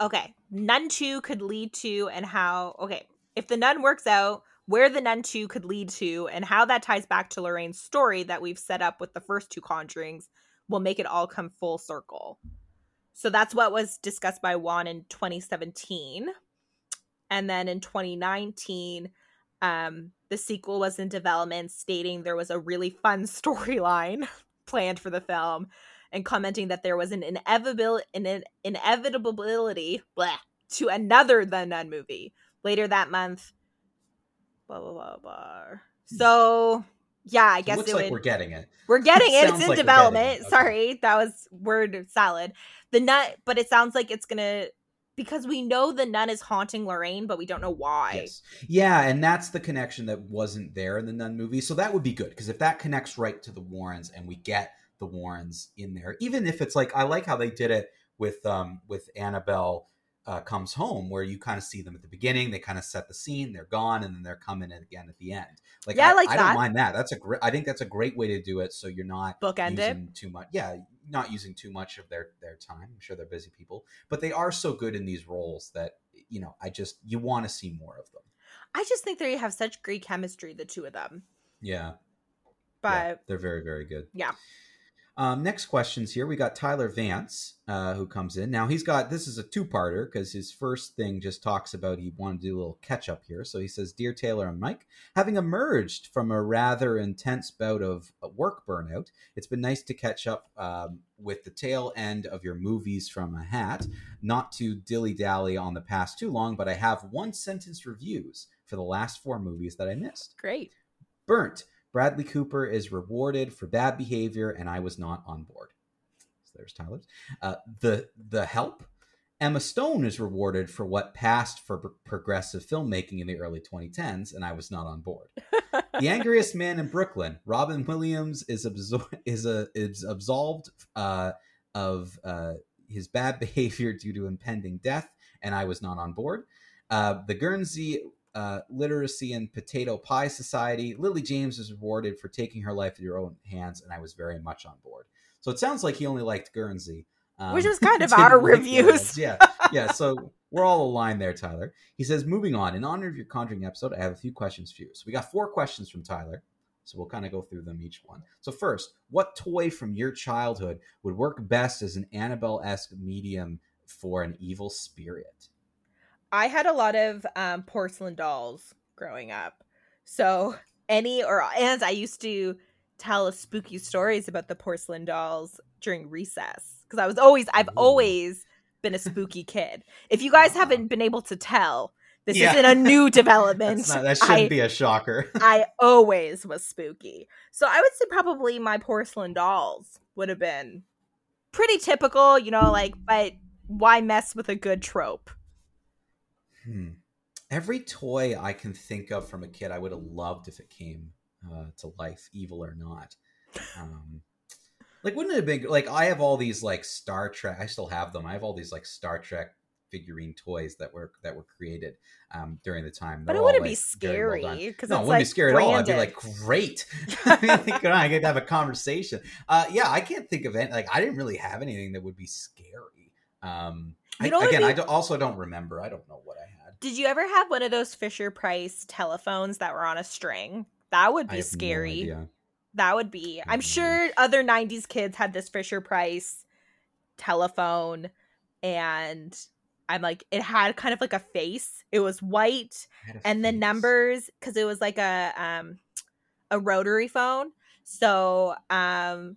[SPEAKER 2] okay, Nun 2 could lead to and how okay, if the Nun works out, where the Nun 2 could lead to and how that ties back to Lorraine's story that we've set up with the first two conjurings will make it all come full circle. So that's what was discussed by Wan in 2017. And then in 2019, um, the sequel was in development, stating there was a really fun *laughs* storyline planned for the film and commenting that there was an inevitable an inevitability blah, to another The Nun movie later that month. Blah blah blah blah. Hmm. So yeah, I guess
[SPEAKER 1] it,
[SPEAKER 2] it
[SPEAKER 1] like
[SPEAKER 2] would,
[SPEAKER 1] we're getting it.
[SPEAKER 2] We're getting it. It's in like development. Okay. Sorry, that was word salad. The nut, but it sounds like it's gonna because we know the nun is haunting Lorraine, but we don't know why. Yes.
[SPEAKER 1] Yeah, and that's the connection that wasn't there in the nun movie. So that would be good because if that connects right to the Warrens and we get the Warrens in there, even if it's like I like how they did it with um with Annabelle uh, comes home, where you kind of see them at the beginning, they kind of set the scene, they're gone, and then they're coming in again at the end. Like
[SPEAKER 2] yeah,
[SPEAKER 1] I,
[SPEAKER 2] like
[SPEAKER 1] I
[SPEAKER 2] that.
[SPEAKER 1] don't mind that. That's a great. I think that's a great way to do it. So you're not
[SPEAKER 2] bookend
[SPEAKER 1] using it. too much. Yeah, not using too much of their their time. I'm sure they're busy people, but they are so good in these roles that you know I just you want to see more of them.
[SPEAKER 2] I just think they have such great chemistry, the two of them.
[SPEAKER 1] Yeah,
[SPEAKER 2] but
[SPEAKER 1] yeah, they're very very good.
[SPEAKER 2] Yeah.
[SPEAKER 1] Um, next questions here. We got Tyler Vance uh, who comes in. Now he's got this is a two parter because his first thing just talks about he wanted to do a little catch up here. So he says, Dear Taylor and Mike, having emerged from a rather intense bout of work burnout, it's been nice to catch up um, with the tail end of your movies from a hat. Not to dilly dally on the past too long, but I have one sentence reviews for the last four movies that I missed.
[SPEAKER 2] Great.
[SPEAKER 1] Burnt Bradley Cooper is rewarded for bad behavior, and I was not on board. So there's Tyler's. Uh, the The Help. Emma Stone is rewarded for what passed for pro- progressive filmmaking in the early 2010s, and I was not on board. *laughs* the Angriest Man in Brooklyn. Robin Williams is, absor- is, a, is absolved uh, of uh, his bad *laughs* behavior due to impending death, and I was not on board. Uh, the Guernsey uh, Literary and Potato Pie Society. Lily James was rewarded for taking her life in your own hands, and I was very much on board. So it sounds like he only liked Guernsey.
[SPEAKER 2] Um, Which was *laughs* kind of our reviews.
[SPEAKER 1] yeah. Yeah. So we're all aligned there, Tyler. He says, moving on, in honor of your Conjuring episode, I have a few questions for you. So we got four questions from Tyler. So we'll kind of go through them each one. So first, what toy from your childhood would work best as an Annabelle-esque medium for an evil spirit?
[SPEAKER 2] I had a lot of um, porcelain dolls growing up. So any or and I used to tell spooky stories about the porcelain dolls during recess because I was always I've Ooh. always been a spooky kid. If you guys haven't been able to tell, this yeah. isn't a new *laughs* development.
[SPEAKER 1] not, that shouldn't I, be a shocker. *laughs*
[SPEAKER 2] I always was spooky. So I would say probably my porcelain dolls would have been pretty typical, you know, like, but why mess with a good trope?
[SPEAKER 1] Hmm. Every toy I can think of from a kid, I would have loved if it came uh, to life, evil or not. Um, like, wouldn't it have been like I have all these like Star Trek? I still have them. I have all these like Star Trek figurine toys that were that were created um, during the time.
[SPEAKER 2] They're but it wouldn't like, be scary because well no, it wouldn't like be scary branded. at all. I'd
[SPEAKER 1] be like, great. *laughs* *laughs* I mean, I get to have a conversation. Uh, yeah, I can't think of any. Like, I didn't really have anything that would be scary. Um, you know I, again. I do, also don't remember. I don't know what I had.
[SPEAKER 2] Did you ever have one of those Fisher Price telephones that were on a string? That would be scary. No that would be. I'm sure other 90s kids had this Fisher Price telephone and I'm like it had kind of like a face. It was white and face. the numbers cuz it was like a um a rotary phone. So um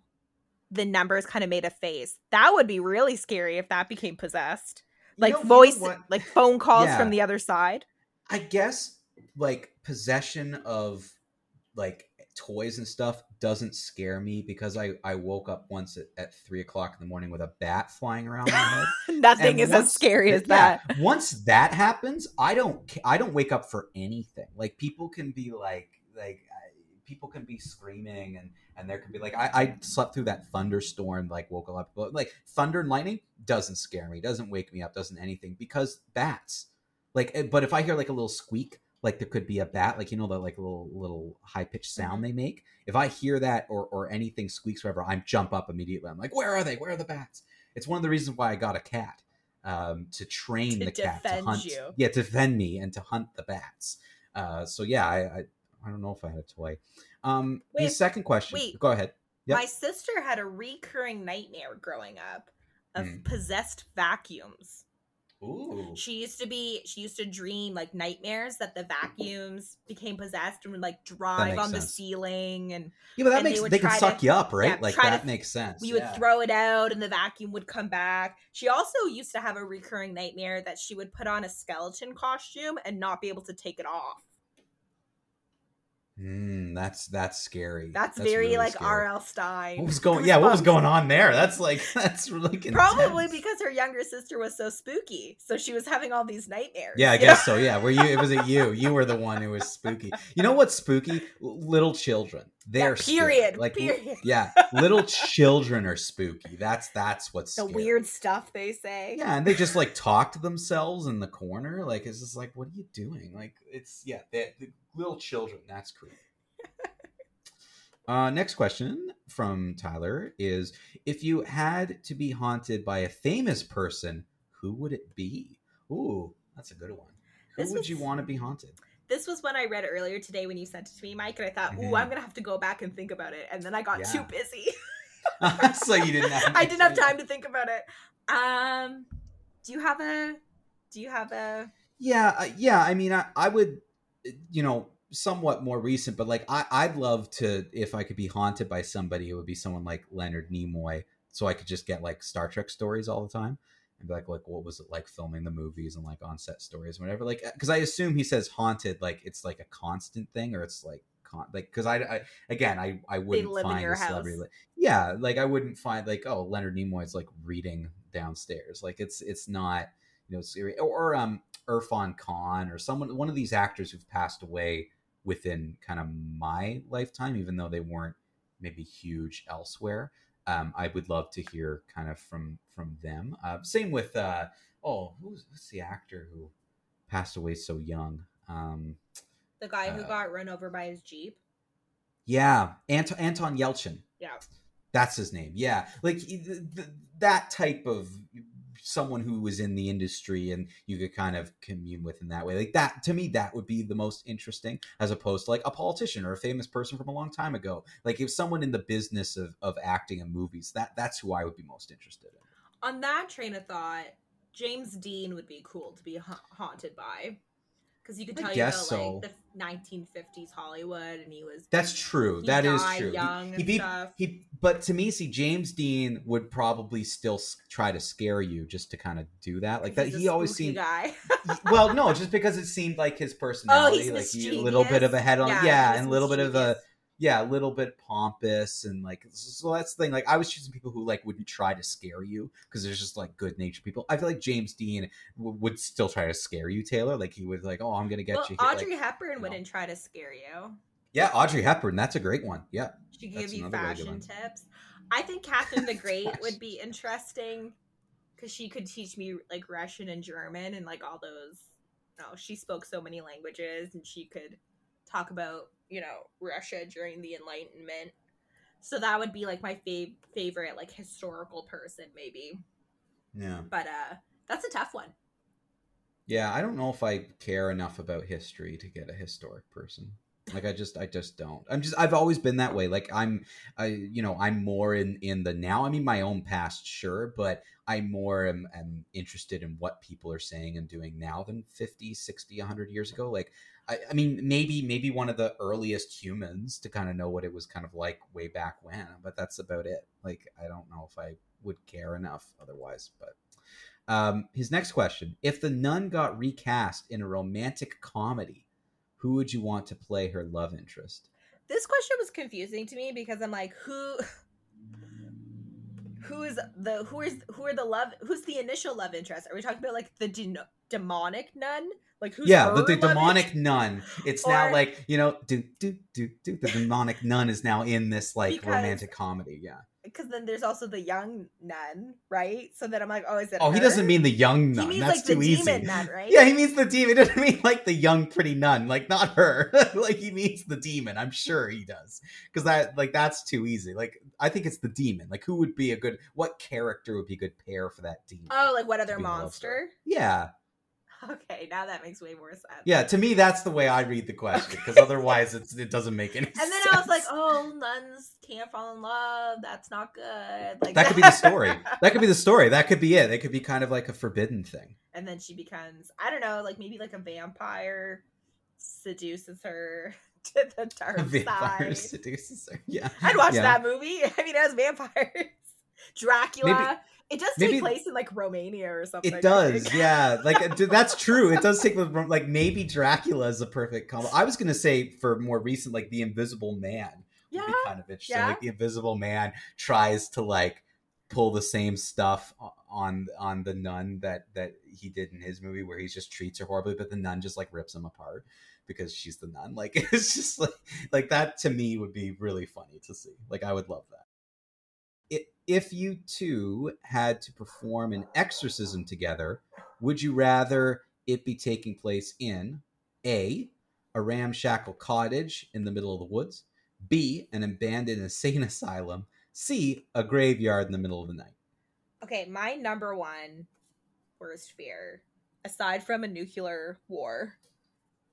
[SPEAKER 2] the numbers kind of made a face. That would be really scary if that became possessed. Like you know, voice you know like phone calls yeah. from the other side.
[SPEAKER 1] I guess like possession of like toys and stuff doesn't scare me because I, I woke up once at, at three o'clock in the morning with a bat flying around my head. *laughs*
[SPEAKER 2] Nothing and is once, as scary as yeah,
[SPEAKER 1] that. once that happens, I don't I don't wake up for anything. Like people can be like like people can be screaming and and there can be like I, I slept through that thunderstorm like woke up like thunder and lightning doesn't scare me doesn't wake me up doesn't anything because bats like eh, but if I hear like a little squeak like there could be a bat, like you know the like little little high pitched sound mm-hmm. they make. If I hear that or or anything squeaks, whatever, I jump up immediately. I'm like, where are they? Where are the bats? It's one of the reasons why I got a cat um, to train
[SPEAKER 2] to
[SPEAKER 1] the cat
[SPEAKER 2] to
[SPEAKER 1] hunt.
[SPEAKER 2] You.
[SPEAKER 1] Yeah, to defend me and to hunt the bats. Uh, so yeah, I, I, I don't know if I had a toy. Um, wait, the second question. Wait, go ahead.
[SPEAKER 2] Yep. My sister had a recurring nightmare growing up of mm. possessed vacuums.
[SPEAKER 1] Ooh.
[SPEAKER 2] She used to be she used to dream like nightmares that the vacuums became possessed and would like drive on sense. the ceiling and
[SPEAKER 1] Yeah, but that makes they, they can suck to, you up, right? Yeah, like that to, makes sense.
[SPEAKER 2] We yeah. would throw it out and the vacuum would come back. She also used to have a recurring nightmare that she would put on a skeleton costume and not be able to take it off.
[SPEAKER 1] Mm, that's that's scary.
[SPEAKER 2] That's, that's very really like R.L. Stine.
[SPEAKER 1] What was going? Yeah, what was going on there? That's like *laughs* that's really *laughs*
[SPEAKER 2] probably because her younger sister was so spooky, so she was having all these nightmares.
[SPEAKER 1] Yeah, I *laughs* guess so. Yeah, were you? It was it you. You were the one who was spooky. You know what's spooky? Little children. They're
[SPEAKER 2] yeah, period.
[SPEAKER 1] Like
[SPEAKER 2] period.
[SPEAKER 1] yeah, little *laughs* children are spooky. That's that's what's
[SPEAKER 2] the
[SPEAKER 1] scary.
[SPEAKER 2] weird stuff they say.
[SPEAKER 1] Yeah, and they just like talk to themselves in the corner. Like it's just like, what are you doing? Like it's yeah, the little children. That's creepy. *laughs* Uh, next question from Tyler is If you had to be haunted by a famous person, who would it be? Ooh, that's a good one. Who this would was, you want to be haunted?
[SPEAKER 2] This was one I read earlier today when you sent it to me, Mike, and I thought, ooh, I'm going to have to go back and think about it. And then I got yeah. too busy. *laughs*
[SPEAKER 1] so you didn't have *laughs*
[SPEAKER 2] I didn't have time to think about it. Um, do you have a, do you have a,
[SPEAKER 1] yeah, uh, yeah. I mean, I, I would, you know, somewhat more recent, but like I, I'd love to if I could be haunted by somebody, it would be someone like Leonard Nimoy, so I could just get like Star Trek stories all the time and be like, like what was it like filming the movies and like on set stories, whatever. Like, because I assume he says haunted, like it's like a constant thing, or it's like con- like because I, I again I I wouldn't find a celebrity. Like, yeah, like I wouldn't find like oh Leonard Nimoy's like reading downstairs. Like it's it's not you know serious or, or um Irfan Khan or someone one of these actors who've passed away within kind of my lifetime, even though they weren't maybe huge elsewhere. Um, I would love to hear kind of from from them. Uh, same with uh, oh, who's, who's the actor who passed away so young? Um,
[SPEAKER 2] the guy who
[SPEAKER 1] uh,
[SPEAKER 2] got run over by his jeep.
[SPEAKER 1] yeah, Ant- Anton Yelchin.
[SPEAKER 2] Yeah.
[SPEAKER 1] That's his name. Yeah, like th- th- that type of someone who was in the industry and you could kind of commune with in that way. Like that to me, that would be the most interesting, as opposed to like a politician or a famous person from a long time ago. Like if someone in the business of of acting and movies, that that's who I would be most interested in.
[SPEAKER 2] On that train of thought, James Dean would be cool to be ha- haunted by. Because you could
[SPEAKER 1] I
[SPEAKER 2] tell you
[SPEAKER 1] guess
[SPEAKER 2] about
[SPEAKER 1] so.
[SPEAKER 2] like the 1950s Hollywood, and he was
[SPEAKER 1] That's true.
[SPEAKER 2] He
[SPEAKER 1] That is true. He-
[SPEAKER 2] young
[SPEAKER 1] he,
[SPEAKER 2] and
[SPEAKER 1] be-
[SPEAKER 2] stuff.
[SPEAKER 1] he, but to me, see, James Dean would probably still try to scare you just to kind of do that. Like that, he always seemed.
[SPEAKER 2] guy. *laughs*
[SPEAKER 1] well, no, just because it seemed like his oh, personality, like he, a little bit of a head on,
[SPEAKER 2] Yeah,
[SPEAKER 1] yeah, and a little bit of a. yeah, a little bit pompous and like so that's the thing. Like I was choosing people who like wouldn't try to scare you because there's just like good natured people. I feel like James Dean w- would still try to scare you, Taylor. Like he would like, oh, I'm gonna get
[SPEAKER 2] well,
[SPEAKER 1] you. here,"
[SPEAKER 2] Audrey
[SPEAKER 1] like,
[SPEAKER 2] Hepburn
[SPEAKER 1] know.
[SPEAKER 2] wouldn't try to scare you.
[SPEAKER 1] yeah, Audrey Hepburn. That's a great one. Yeah,
[SPEAKER 2] She could give you
[SPEAKER 1] another really good
[SPEAKER 2] fashion tips. I think Catherine the *laughs* Great would be interesting because she could teach me like Russian and German and like all those. No, she spoke so many languages and she could talk about you know Russia during the Enlightenment. So that would be like my fav- favorite like historical person maybe.
[SPEAKER 1] yeah.
[SPEAKER 2] But uh that's a tough one.
[SPEAKER 1] Yeah, I don't know if I care enough about history to get a historic person. Like I just I just don't. I'm just I've always been that way. Like I'm I you know, I'm more in in the now. I mean my own past sure, but I more am, am interested in what people are saying and doing now than 50, 60, 100 years ago. Like I, I mean maybe maybe one of the earliest humans to kind of know what it was kind of like way back when, but that's about it. Like I don't know if I would care enough otherwise, but um, his next question: If the nun got recast in a romantic comedy, who would you want to play her love interest?
[SPEAKER 2] This question was confusing to me because I'm like, who who is the who is who are the love who's the initial love interest? Are we talking about like the de- demonic nun? Like who's
[SPEAKER 1] yeah,
[SPEAKER 2] her
[SPEAKER 1] the, the demonic nun. It's now like you know, do do do do. The demonic nun is now in this like
[SPEAKER 2] Because-
[SPEAKER 1] romantic comedy. Yeah.
[SPEAKER 2] Because then there's also the young nun, right? So then I'm like, oh, is it?
[SPEAKER 1] Oh, he doesn't mean the young nun.
[SPEAKER 2] He means
[SPEAKER 1] That's
[SPEAKER 2] like the
[SPEAKER 1] too easy.
[SPEAKER 2] demon nun, right?
[SPEAKER 1] Yeah, he means the demon. *laughs* He doesn't mean like the young pretty nun, like not her. *laughs* like he means the demon. I'm sure he does, because that like that's too easy. Like I think it's the demon. Like who would be a good? What character would be a good pair for that demon?
[SPEAKER 2] Oh, like what other
[SPEAKER 1] be a love story.
[SPEAKER 2] monster?
[SPEAKER 1] Yeah, *laughs*
[SPEAKER 2] Okay, now that makes way more sense.
[SPEAKER 1] yeah. To me, that's the way I read the question, because *laughs* otherwise, it's it doesn't make any. Sense.
[SPEAKER 2] And then
[SPEAKER 1] sense.
[SPEAKER 2] I was like, oh, nuns can't fall in love. That's not good. Like
[SPEAKER 1] that could be the story. That could be the story. That could be it. It could be kind of like a forbidden thing.
[SPEAKER 2] and then she becomes I don't know, like maybe like a vampire seduces her *laughs* to the dark
[SPEAKER 1] vampire
[SPEAKER 2] side.
[SPEAKER 1] seduces her. Yeah,
[SPEAKER 2] I'd watch
[SPEAKER 1] Yeah.
[SPEAKER 2] that movie. I mean, it has vampires. Dracula.
[SPEAKER 1] Maybe-
[SPEAKER 2] it does
[SPEAKER 1] maybe-
[SPEAKER 2] take place in like Romania or something.
[SPEAKER 1] It does, yeah. Like uh, that's true. It does take like maybe Dracula is a perfect combo. I was gonna say for more recent, like the Invisible Man would
[SPEAKER 2] Yeah.
[SPEAKER 1] be kind of interesting.
[SPEAKER 2] yeah.
[SPEAKER 1] Like the Invisible Man tries to like pull the same stuff on on the nun that that he did in his movie, where he just treats her horribly, but the nun just like rips him apart because she's the nun. Like *laughs* it's just like like that to me would be really funny to see. Like I would love that. If you two had to perform an exorcism together, would you rather it be taking place in A, a ramshackle cottage in the middle of the woods, B, an abandoned insane *laughs* asylum, C, a graveyard in the middle of the night?
[SPEAKER 2] Okay, my number one worst fear, aside from a nuclear war,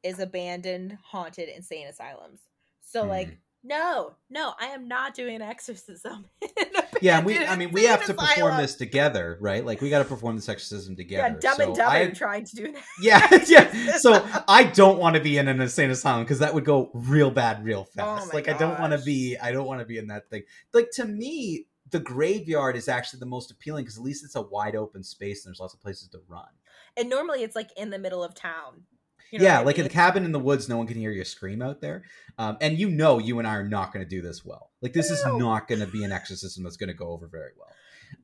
[SPEAKER 2] is abandoned, haunted, insane asylums. So,
[SPEAKER 1] Hmm.
[SPEAKER 2] like, no, no, I am not doing an exorcism. *laughs*
[SPEAKER 1] Yeah, we I mean we have to perform
[SPEAKER 2] asylum.
[SPEAKER 1] this together, right? Like we got to perform this exorcism
[SPEAKER 2] Yeah,
[SPEAKER 1] together.
[SPEAKER 2] dumb and
[SPEAKER 1] So
[SPEAKER 2] dumber
[SPEAKER 1] I-
[SPEAKER 2] trying to do an *laughs*
[SPEAKER 1] yeah, *laughs* yeah. So I don't want to be in an insane asylum because that would go real bad real oh fast.
[SPEAKER 2] Oh
[SPEAKER 1] like I don't want to be I don't want to be in that thing. Like to me, the graveyard is actually the most appealing because at least it's a wide open space and there's lots of places to run.
[SPEAKER 2] And normally it's like in the middle of town. You know
[SPEAKER 1] yeah, like in the cabin in the woods, no one can hear you scream out there. Um, and you know, you and I are not going to do this well. Like this is not going to be an exorcism that's going to go over very well.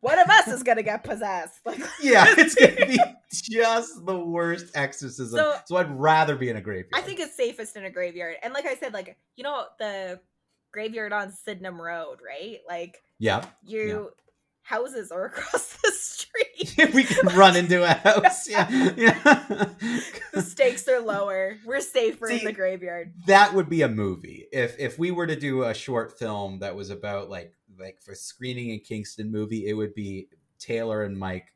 [SPEAKER 2] One of us is gonna get possessed. Like, *laughs*
[SPEAKER 1] Yeah, it's going to be just the worst exorcism. So,
[SPEAKER 2] So-
[SPEAKER 1] I'd rather be in a graveyard.
[SPEAKER 2] I think it's safest in a graveyard. And like I said, like you know the graveyard on Sydenham Road, right? Like
[SPEAKER 1] Yeah.
[SPEAKER 2] you houses are *laughs* across the street. *laughs*
[SPEAKER 1] we can run into a house. Yeah. *laughs* yeah.
[SPEAKER 2] the stakes are lower. We're safer See, in the graveyard.
[SPEAKER 1] That would be a movie. If if we were to do a short film that was about like like for screening in Kingston movie, it would be Taylor and Mike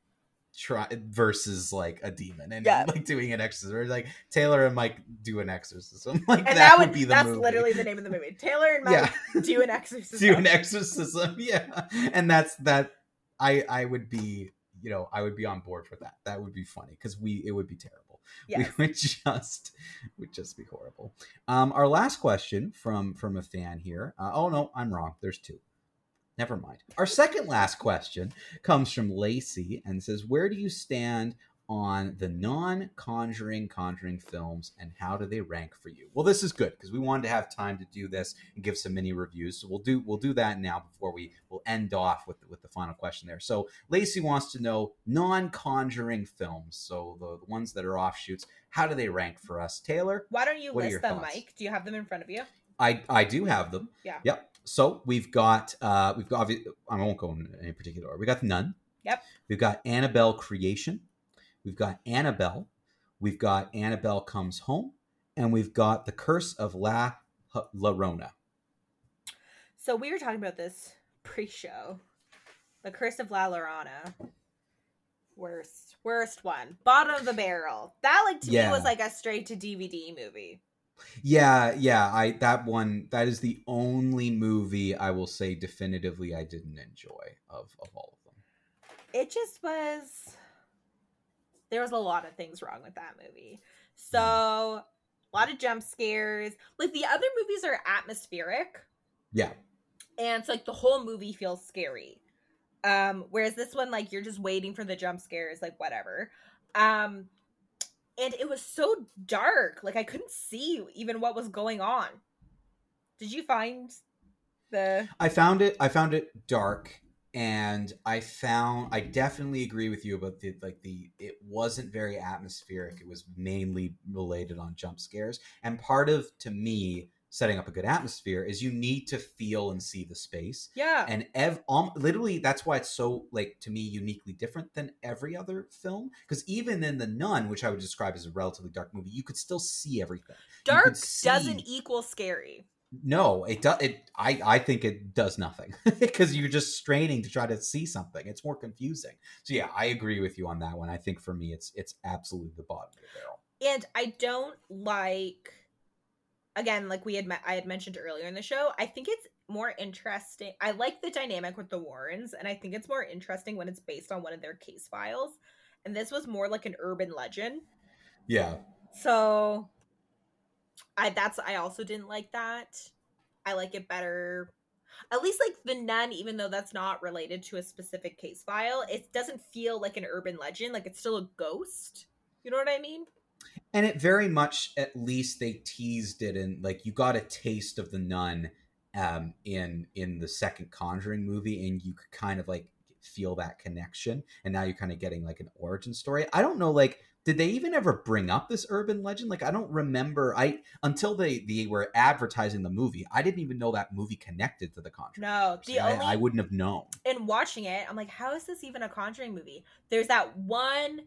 [SPEAKER 1] try versus like a demon and yeah. like doing an exorcism or like Taylor and Mike do an exorcism. Like
[SPEAKER 2] that, would, would be the that's movie. literally the name of the movie. Taylor and Mike yeah. do an exorcism.
[SPEAKER 1] do an exorcism. Yeah. And that's that I I would be, you know, I would be on board for that. That would be funny because we it would be terrible. *laughs* Yes. We would just would just be horrible. Um our last question from from a fan here. Uh, oh no, I'm wrong. There's two. Never mind. Our second last question comes from Lacey and says, Where do you stand on the non conjuring conjuring films and how do they rank for you well this is good because we wanted to have time to do this and give some mini reviews so we'll do we'll do that now before we will end off with the, with the final question there so lacey wants to know non conjuring films so the, the, ones that are offshoots how do they rank for us taylor
[SPEAKER 2] why don't you list them thoughts? mike do you have them in front of you
[SPEAKER 1] i i do have them
[SPEAKER 2] yeah
[SPEAKER 1] yep so we've got uh we've got I won't go in any particular order. We got Nun.
[SPEAKER 2] Yep.
[SPEAKER 1] We've got Annabelle Creation. We've got Annabelle. We've got Annabelle Comes Home, and we've got The Curse of La Llorona.
[SPEAKER 2] So we were talking about this pre-show. The Curse of La Llorona. Worst, worst one. Bottom of the barrel. That like to yeah. me was like a straight to DVD movie.
[SPEAKER 1] Yeah, yeah. I that one that is the only movie I will say definitively I didn't enjoy of of all of them.
[SPEAKER 2] It just was there was a lot of things wrong with that movie. So mm. a lot of jump scares. Like the other movies are atmospheric.
[SPEAKER 1] Yeah.
[SPEAKER 2] And it's like the whole movie feels scary. Um, whereas this one, like you're just waiting for the jump scares, like whatever. Um, and it was so dark like i couldn't see even what was going on did you find the
[SPEAKER 1] i found it i found it dark and i found i definitely agree with you about the like the it wasn't very atmospheric it was mainly related on jump scares and part of to me setting up a good atmosphere is you need to feel and see the space.
[SPEAKER 2] Yeah.
[SPEAKER 1] And ev- um, literally that's why it's so like to me uniquely different than every other film because even in The Nun, which I would describe as a relatively dark movie, you could still see everything.
[SPEAKER 2] Dark see... doesn't equal scary.
[SPEAKER 1] No, it does. It I I think it does nothing *laughs* because you're just straining to try to see something. It's more confusing. So yeah, I agree with you on that one. I think for me, it's it's absolutely the bottom of the barrel.
[SPEAKER 2] And I don't like again, like we had met, I had mentioned earlier in the show, I think it's more interesting. I like the dynamic with the Warrens, and I think it's more interesting when it's based on one of their case files. And this was more like an urban legend.
[SPEAKER 1] Yeah.
[SPEAKER 2] So I that's I also didn't like that. I like it better. At least like the nun, even though that's not related to a specific case file, it doesn't feel like an urban legend. Like it's still a ghost. You know what I mean?
[SPEAKER 1] and it very much at least they teased it and like you got a taste of the nun um in in the second conjuring movie and you could kind of like feel that connection and now you're kind of getting like an origin story. I don't know like did they even ever bring up this urban legend? Like i don't remember i until they they were advertising the movie i didn't even know that movie connected to the conjuring
[SPEAKER 2] no the
[SPEAKER 1] I,
[SPEAKER 2] only
[SPEAKER 1] I wouldn't have known.
[SPEAKER 2] In watching it i'm like how is this even a conjuring movie? There's that one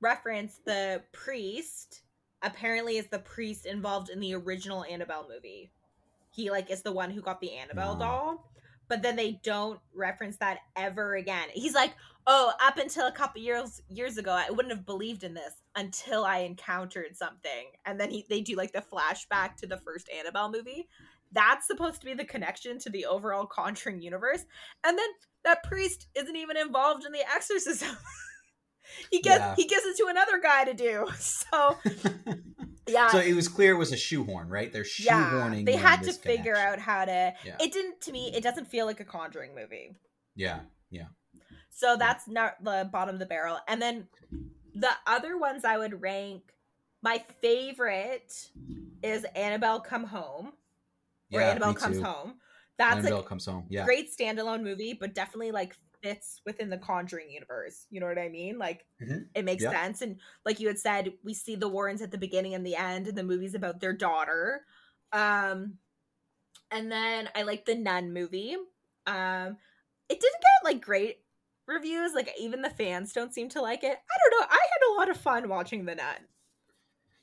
[SPEAKER 2] reference the priest apparently is the priest involved in the original Annabelle movie. He like is the one who got the Annabelle ah. doll. But then they don't reference that ever again. He's like, "Oh, up until a couple years years ago, I wouldn't have believed in this until I encountered something." And then he they do like the flashback to the first Annabelle movie. That's supposed to be the connection to the overall Conjuring universe. And then that priest isn't even involved in the exorcism. *laughs* he gets yeah. he gives it to another guy to do. *laughs* So *laughs* yeah.
[SPEAKER 1] So it was clear it was a shoehorn, right? They're shoehorning.
[SPEAKER 2] Yeah, they had to figure connection. out how to. Yeah. It didn't to me. It doesn't feel like a Conjuring movie.
[SPEAKER 1] Yeah, yeah.
[SPEAKER 2] So that's not the bottom of the barrel, and then the other ones I would rank. My favorite is Annabelle Come Home, or yeah, Annabelle Comes too. Home. That's
[SPEAKER 1] Annabelle like, Comes Home. Yeah,
[SPEAKER 2] great standalone movie, but definitely like fits within the Conjuring universe. You know what I mean? Like mm-hmm. it makes yeah. sense. And like you had said, we see the Warrens at the beginning and the end, and the movie's about their daughter. Um, and then I like the Nun movie. Um, it didn't get like great reviews. Like even the fans don't seem to like it. I don't know. I had a lot of fun watching The Nun.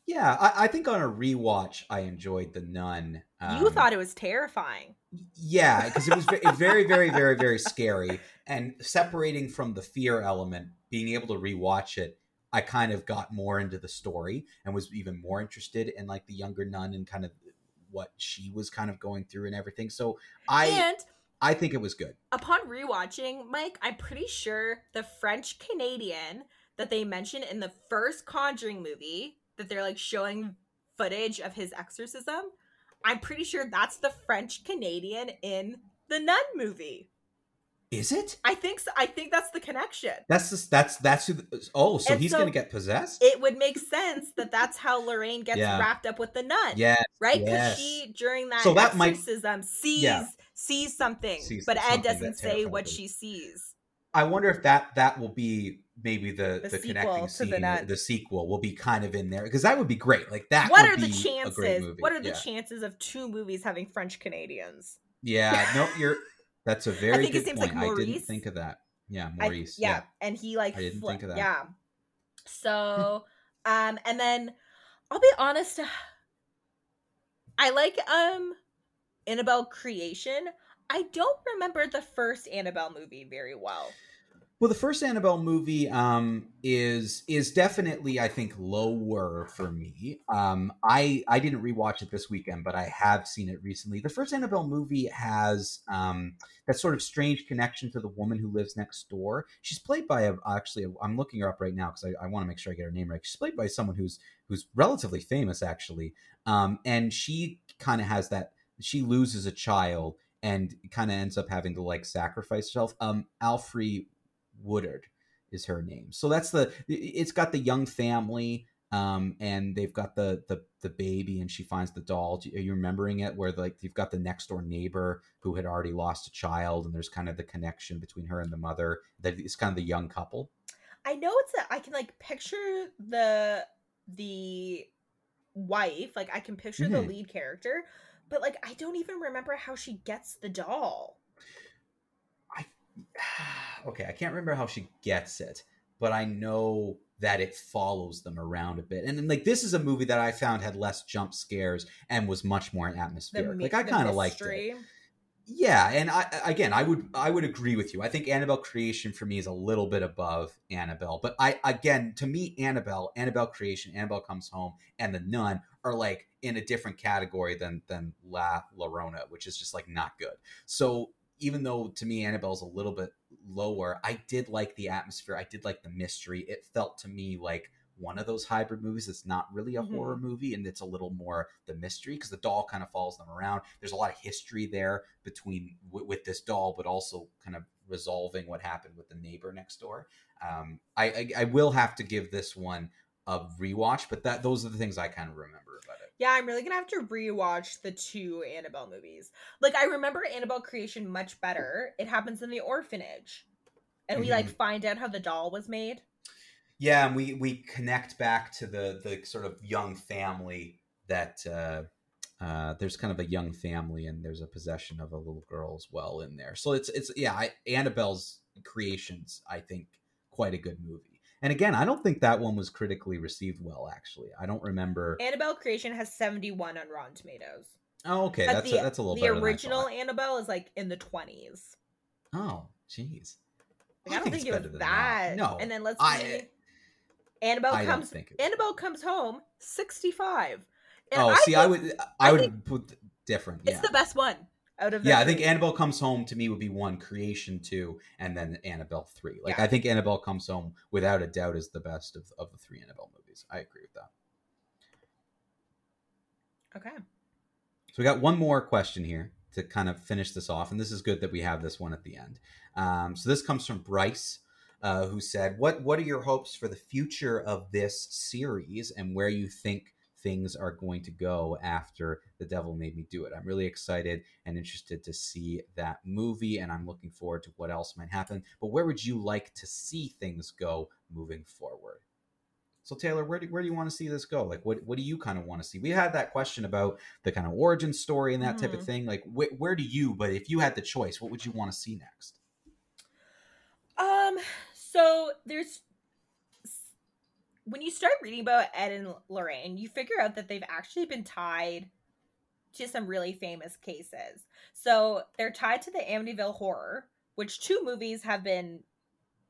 [SPEAKER 1] Yeah, I, I think on a rewatch, I enjoyed The Nun.
[SPEAKER 2] Um, you thought it was terrifying.
[SPEAKER 1] Yeah, because it was very, very, very, very scary. And separating from the fear element, being able to rewatch it, I kind of got more into the story and was even more interested in like the younger nun and kind of what she was kind of going through and everything. So I and I think it was good.
[SPEAKER 2] Upon rewatching, Mike, I'm pretty sure the French Canadian that they mentioned in the first Conjuring movie that they're like showing footage of his exorcism, I'm pretty sure that's the French Canadian in the Nun movie.
[SPEAKER 1] Is it?
[SPEAKER 2] I think so. I think that's the connection.
[SPEAKER 1] That's just, that's that's who. The, oh, so and he's so gonna get possessed.
[SPEAKER 2] It would make sense that that's how Lorraine gets yeah. wrapped up with the nun.
[SPEAKER 1] Yeah,
[SPEAKER 2] right. Because
[SPEAKER 1] yes.
[SPEAKER 2] she during that so that exorcism might, sees yeah. sees something, sees but Ed doesn't say what she sees.
[SPEAKER 1] I wonder if that that will be maybe the the, the connecting scene, the, the, sequel will be kind of in there because that would be great. Like that.
[SPEAKER 2] What are the chances? What are the yeah. chances of two movies having French Canadians?
[SPEAKER 1] Yeah, no, you're that's a *laughs* very good point. Like I didn't think of that. Yeah, Maurice.
[SPEAKER 2] I, yeah. yeah. and he like
[SPEAKER 1] I didn't think of that.
[SPEAKER 2] Yeah. So, *laughs* um, and then I'll be honest. *sighs* I like um Annabelle creation. I don't remember the first Annabelle movie very well.
[SPEAKER 1] Well, the first Annabelle movie um, is is definitely, I think, lower for me. Um, I I didn't rewatch it this weekend, but I have seen it recently. The first Annabelle movie has um, that sort of strange connection to the woman who lives next door. She's played by a actually. i am looking her up right now because I, I want to make sure I get her name right. She's played by someone who's who's relatively famous actually, um, and she kind of has that. She loses a child and kind of ends up having to like sacrifice herself. Um, Alfre Woodard is her name. So that's the it's got the young family um, and they've got the, the the baby and she finds the doll. Are you remembering it where like you've got the next door neighbor who had already lost a child and there's kind of the connection between her and the mother that it's kind of the young couple.
[SPEAKER 2] I know it's a I can like picture the the wife, like I can picture mm-hmm. the lead character, but like I don't even remember how she gets the doll. *sighs*
[SPEAKER 1] okay, I can't remember how she gets it, but I know that it follows them around a bit. And then, like this is a movie that I found had less jump scares and was much more atmospheric. The, like I kind of liked it. Yeah, and I again, I would I would agree with you. I think Annabelle Creation for me is a little bit above Annabelle, but I again, to me, Annabelle, Annabelle Creation, Annabelle Comes Home, and The Nun are like in a different category than than La Llorona, which is just like not good. So even though to me Annabelle's a little bit lower, I did like the atmosphere. I did like the mystery. It felt to me like one of those hybrid movies that's not really a mm-hmm. horror movie and it's a little more the mystery because the doll kind of follows them around. There's a lot of history there between w- with this doll, but also kind of resolving what happened with the neighbor next door. Um, I, I, I will have to give this one a rewatch, but that those are the things I kind of remember about it.
[SPEAKER 2] yeah, I'm really gonna have to rewatch the two Annabelle movies. Like I remember Annabelle creation much better. It happens in the orphanage. And mm-hmm. we like mm-hmm. find out how the doll was made.
[SPEAKER 1] Yeah, and we we connect back to the the sort of young family that uh uh, there's kind of a young family and there's a possession of a little girl as well in there. So it's it's yeah, I, Annabelle's creations I think quite a good movie. And again, I don't think that one was critically received well. Actually, I don't remember.
[SPEAKER 2] Annabelle Creation has seventy one on Rotten Tomatoes.
[SPEAKER 1] Oh, okay, but that's the, a, that's a little. Better. The
[SPEAKER 2] original Annabelle is like in the twenties.
[SPEAKER 1] Oh, jeez.
[SPEAKER 2] Like, I, don't think, think it was that. that. No, and then let's I, see. Eh, Annabelle I comes. Annabelle comes home sixty five.
[SPEAKER 1] Oh, see, I would I, would put different.
[SPEAKER 2] It's yeah. the best one out of
[SPEAKER 1] yeah i think annabelle comes home to me would be one creation two and then annabelle three. Like yeah. i think annabelle comes home without a doubt is the best of, of the three annabelle movies. I agree with that.
[SPEAKER 2] Okay.
[SPEAKER 1] So we got one more question here to kind of finish this off and this is good that we have this one at the end. Um, so this comes from bryce uh, who said what what are your hopes for the future of this series and where you think things are going to go after The Devil Made Me Do It. I'm really excited and interested to see that movie, and I'm looking forward to what else might happen. But where would you like to see things go moving forward? So Taylor, where do, where do you want to see this go? Like, what what do you kind of want to see? We had that question about the kind of origin story and that mm-hmm. type of mm-hmm. thing. Like, wh- where do you? But if you had the choice, what would you want to see next?
[SPEAKER 2] Um, Um, so there's when you start reading about Ed and Lorraine, you figure out that they've actually been tied to some really famous cases. So they're tied to the Amityville horror, which two movies have been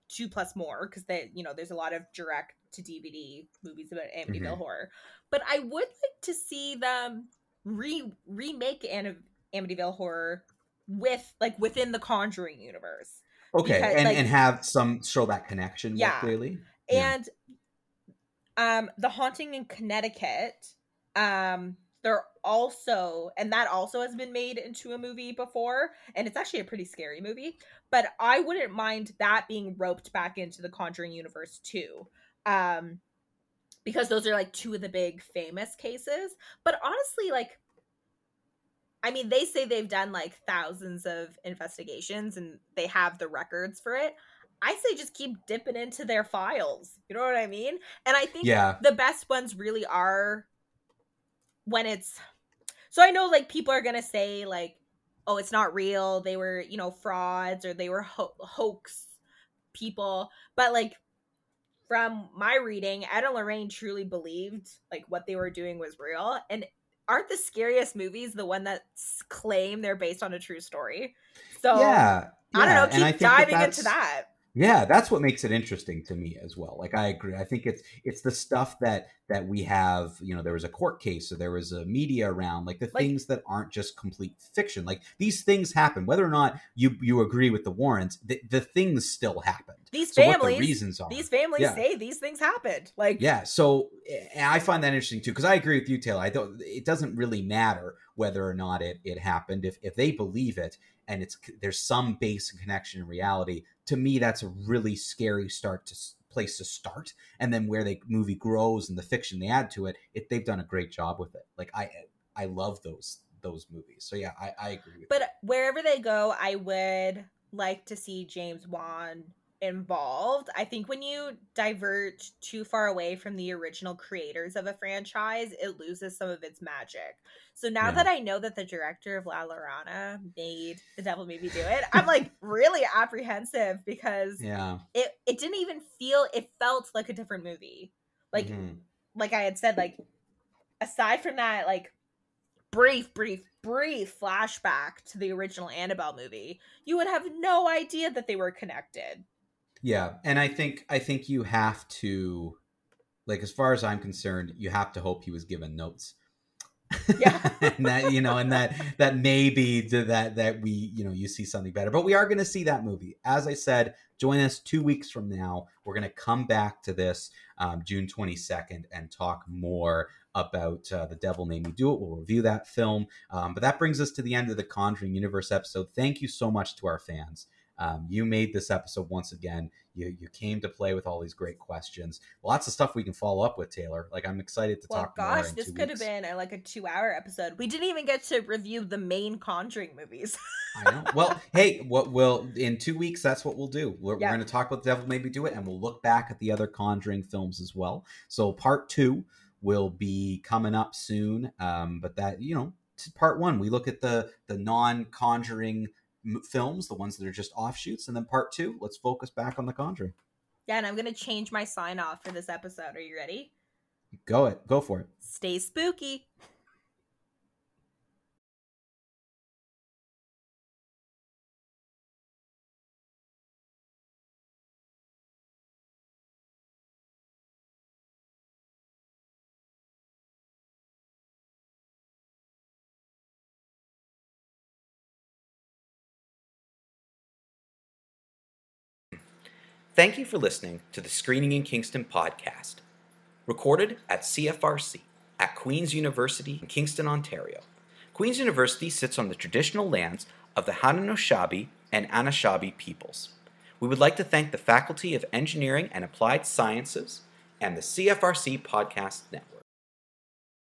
[SPEAKER 2] two plus more because they, you know, there's a lot of direct to DVD movies about Amityville mm-hmm. horror. But I would like to see them re remake Am- Amityville horror with like within the Conjuring universe.
[SPEAKER 1] Okay, because, and like, and have some show that connection yeah. clearly.
[SPEAKER 2] And yeah. Um the haunting in Connecticut um they're also and that also has been made into a movie before and it's actually a pretty scary movie but i wouldn't mind that being roped back into the conjuring universe too um because those are like two of the big famous cases but honestly like i mean they say they've done like thousands of investigations and they have the records for it I say just keep dipping into their files. You know what I mean? And I think yeah. the best ones really are when it's so I know like people are gonna say like, oh, it's not real. They were you know frauds or they were ho- hoax people, but like from my reading, Ed and Lorraine truly believed like what they were doing was real. And aren't the scariest movies the one that claim they're based on a true story? So yeah, yeah. I don't know. Keep diving that into that
[SPEAKER 1] yeah that's what makes it interesting to me as well like i agree i think it's it's the stuff that that we have you know there was a court case or there was a media around like the like, things that aren't just complete fiction like these things happen whether or not you you agree with the Warrens the, the things still happened
[SPEAKER 2] these so families the reasons are these families yeah. say these things happened like
[SPEAKER 1] yeah so eh, i find that interesting too because i agree with you taylor i don't it doesn't really matter whether or not it it happened if if they believe it and it's there's some base and connection in reality to me that's a really scary start to place to start. And then where the movie grows and the fiction they add to it, it they've done a great job with it. Like i i love those those movies. So yeah i i agree
[SPEAKER 2] but you. wherever they go i would like to see james wan involved. I think when you divert too far away from the original creators of a franchise, it loses some of its magic. So now yeah. that I know that the director of La Llorona made The Devil Made Me Do It, I'm like *laughs* really apprehensive because
[SPEAKER 1] yeah.
[SPEAKER 2] it it didn't even feel it felt like a different movie. Like mm-hmm. like I had said like aside from that like brief brief brief flashback to the original Annabelle movie, you would have no idea that they were connected.
[SPEAKER 1] Yeah, and I think I think you have to, like, as far as I'm concerned, you have to hope he was given notes. Yeah, *laughs* and that you know, and that that maybe that that we you know you see something better, but we are going to see that movie. As I said, join us two weeks from now. We're going to come back to this um, June 22nd and talk more about uh, The Devil Made Me Do It. We'll review that film. Um, but that brings us to the end of the Conjuring Universe episode. Thank you so much to our fans. Um, you made this episode once again. You you came to play with all these great questions. Lots of stuff we can follow up with, Taylor. Like I'm excited to well, talk. Gosh,
[SPEAKER 2] this could weeks. have been a, like a two hour episode. We didn't even get to review the main Conjuring movies.
[SPEAKER 1] I know. Well, *laughs* hey, what will in two weeks? That's what we'll do. We're, yeah. we're going to talk about the Devil Made Me Do It, and we'll look back at the other Conjuring films as well. So part two will be coming up soon. Um, but that you know, part one, we look at the the non Conjuring films, the ones that are just offshoots, and then part two, let's focus back on The Conjuring.
[SPEAKER 2] Yeah, and I'm gonna change my sign off for this episode. Are you ready?
[SPEAKER 1] Go it. Go for it.
[SPEAKER 2] Stay spooky.
[SPEAKER 3] Thank you for listening to the Screening in Kingston podcast, recorded at CFRC at Queen's University in Kingston, Ontario. Queen's University sits on the traditional lands of the Haudenosaunee and Anishinaabe peoples. We would like to thank the Faculty of Engineering and Applied Sciences and the CFRC Podcast Network.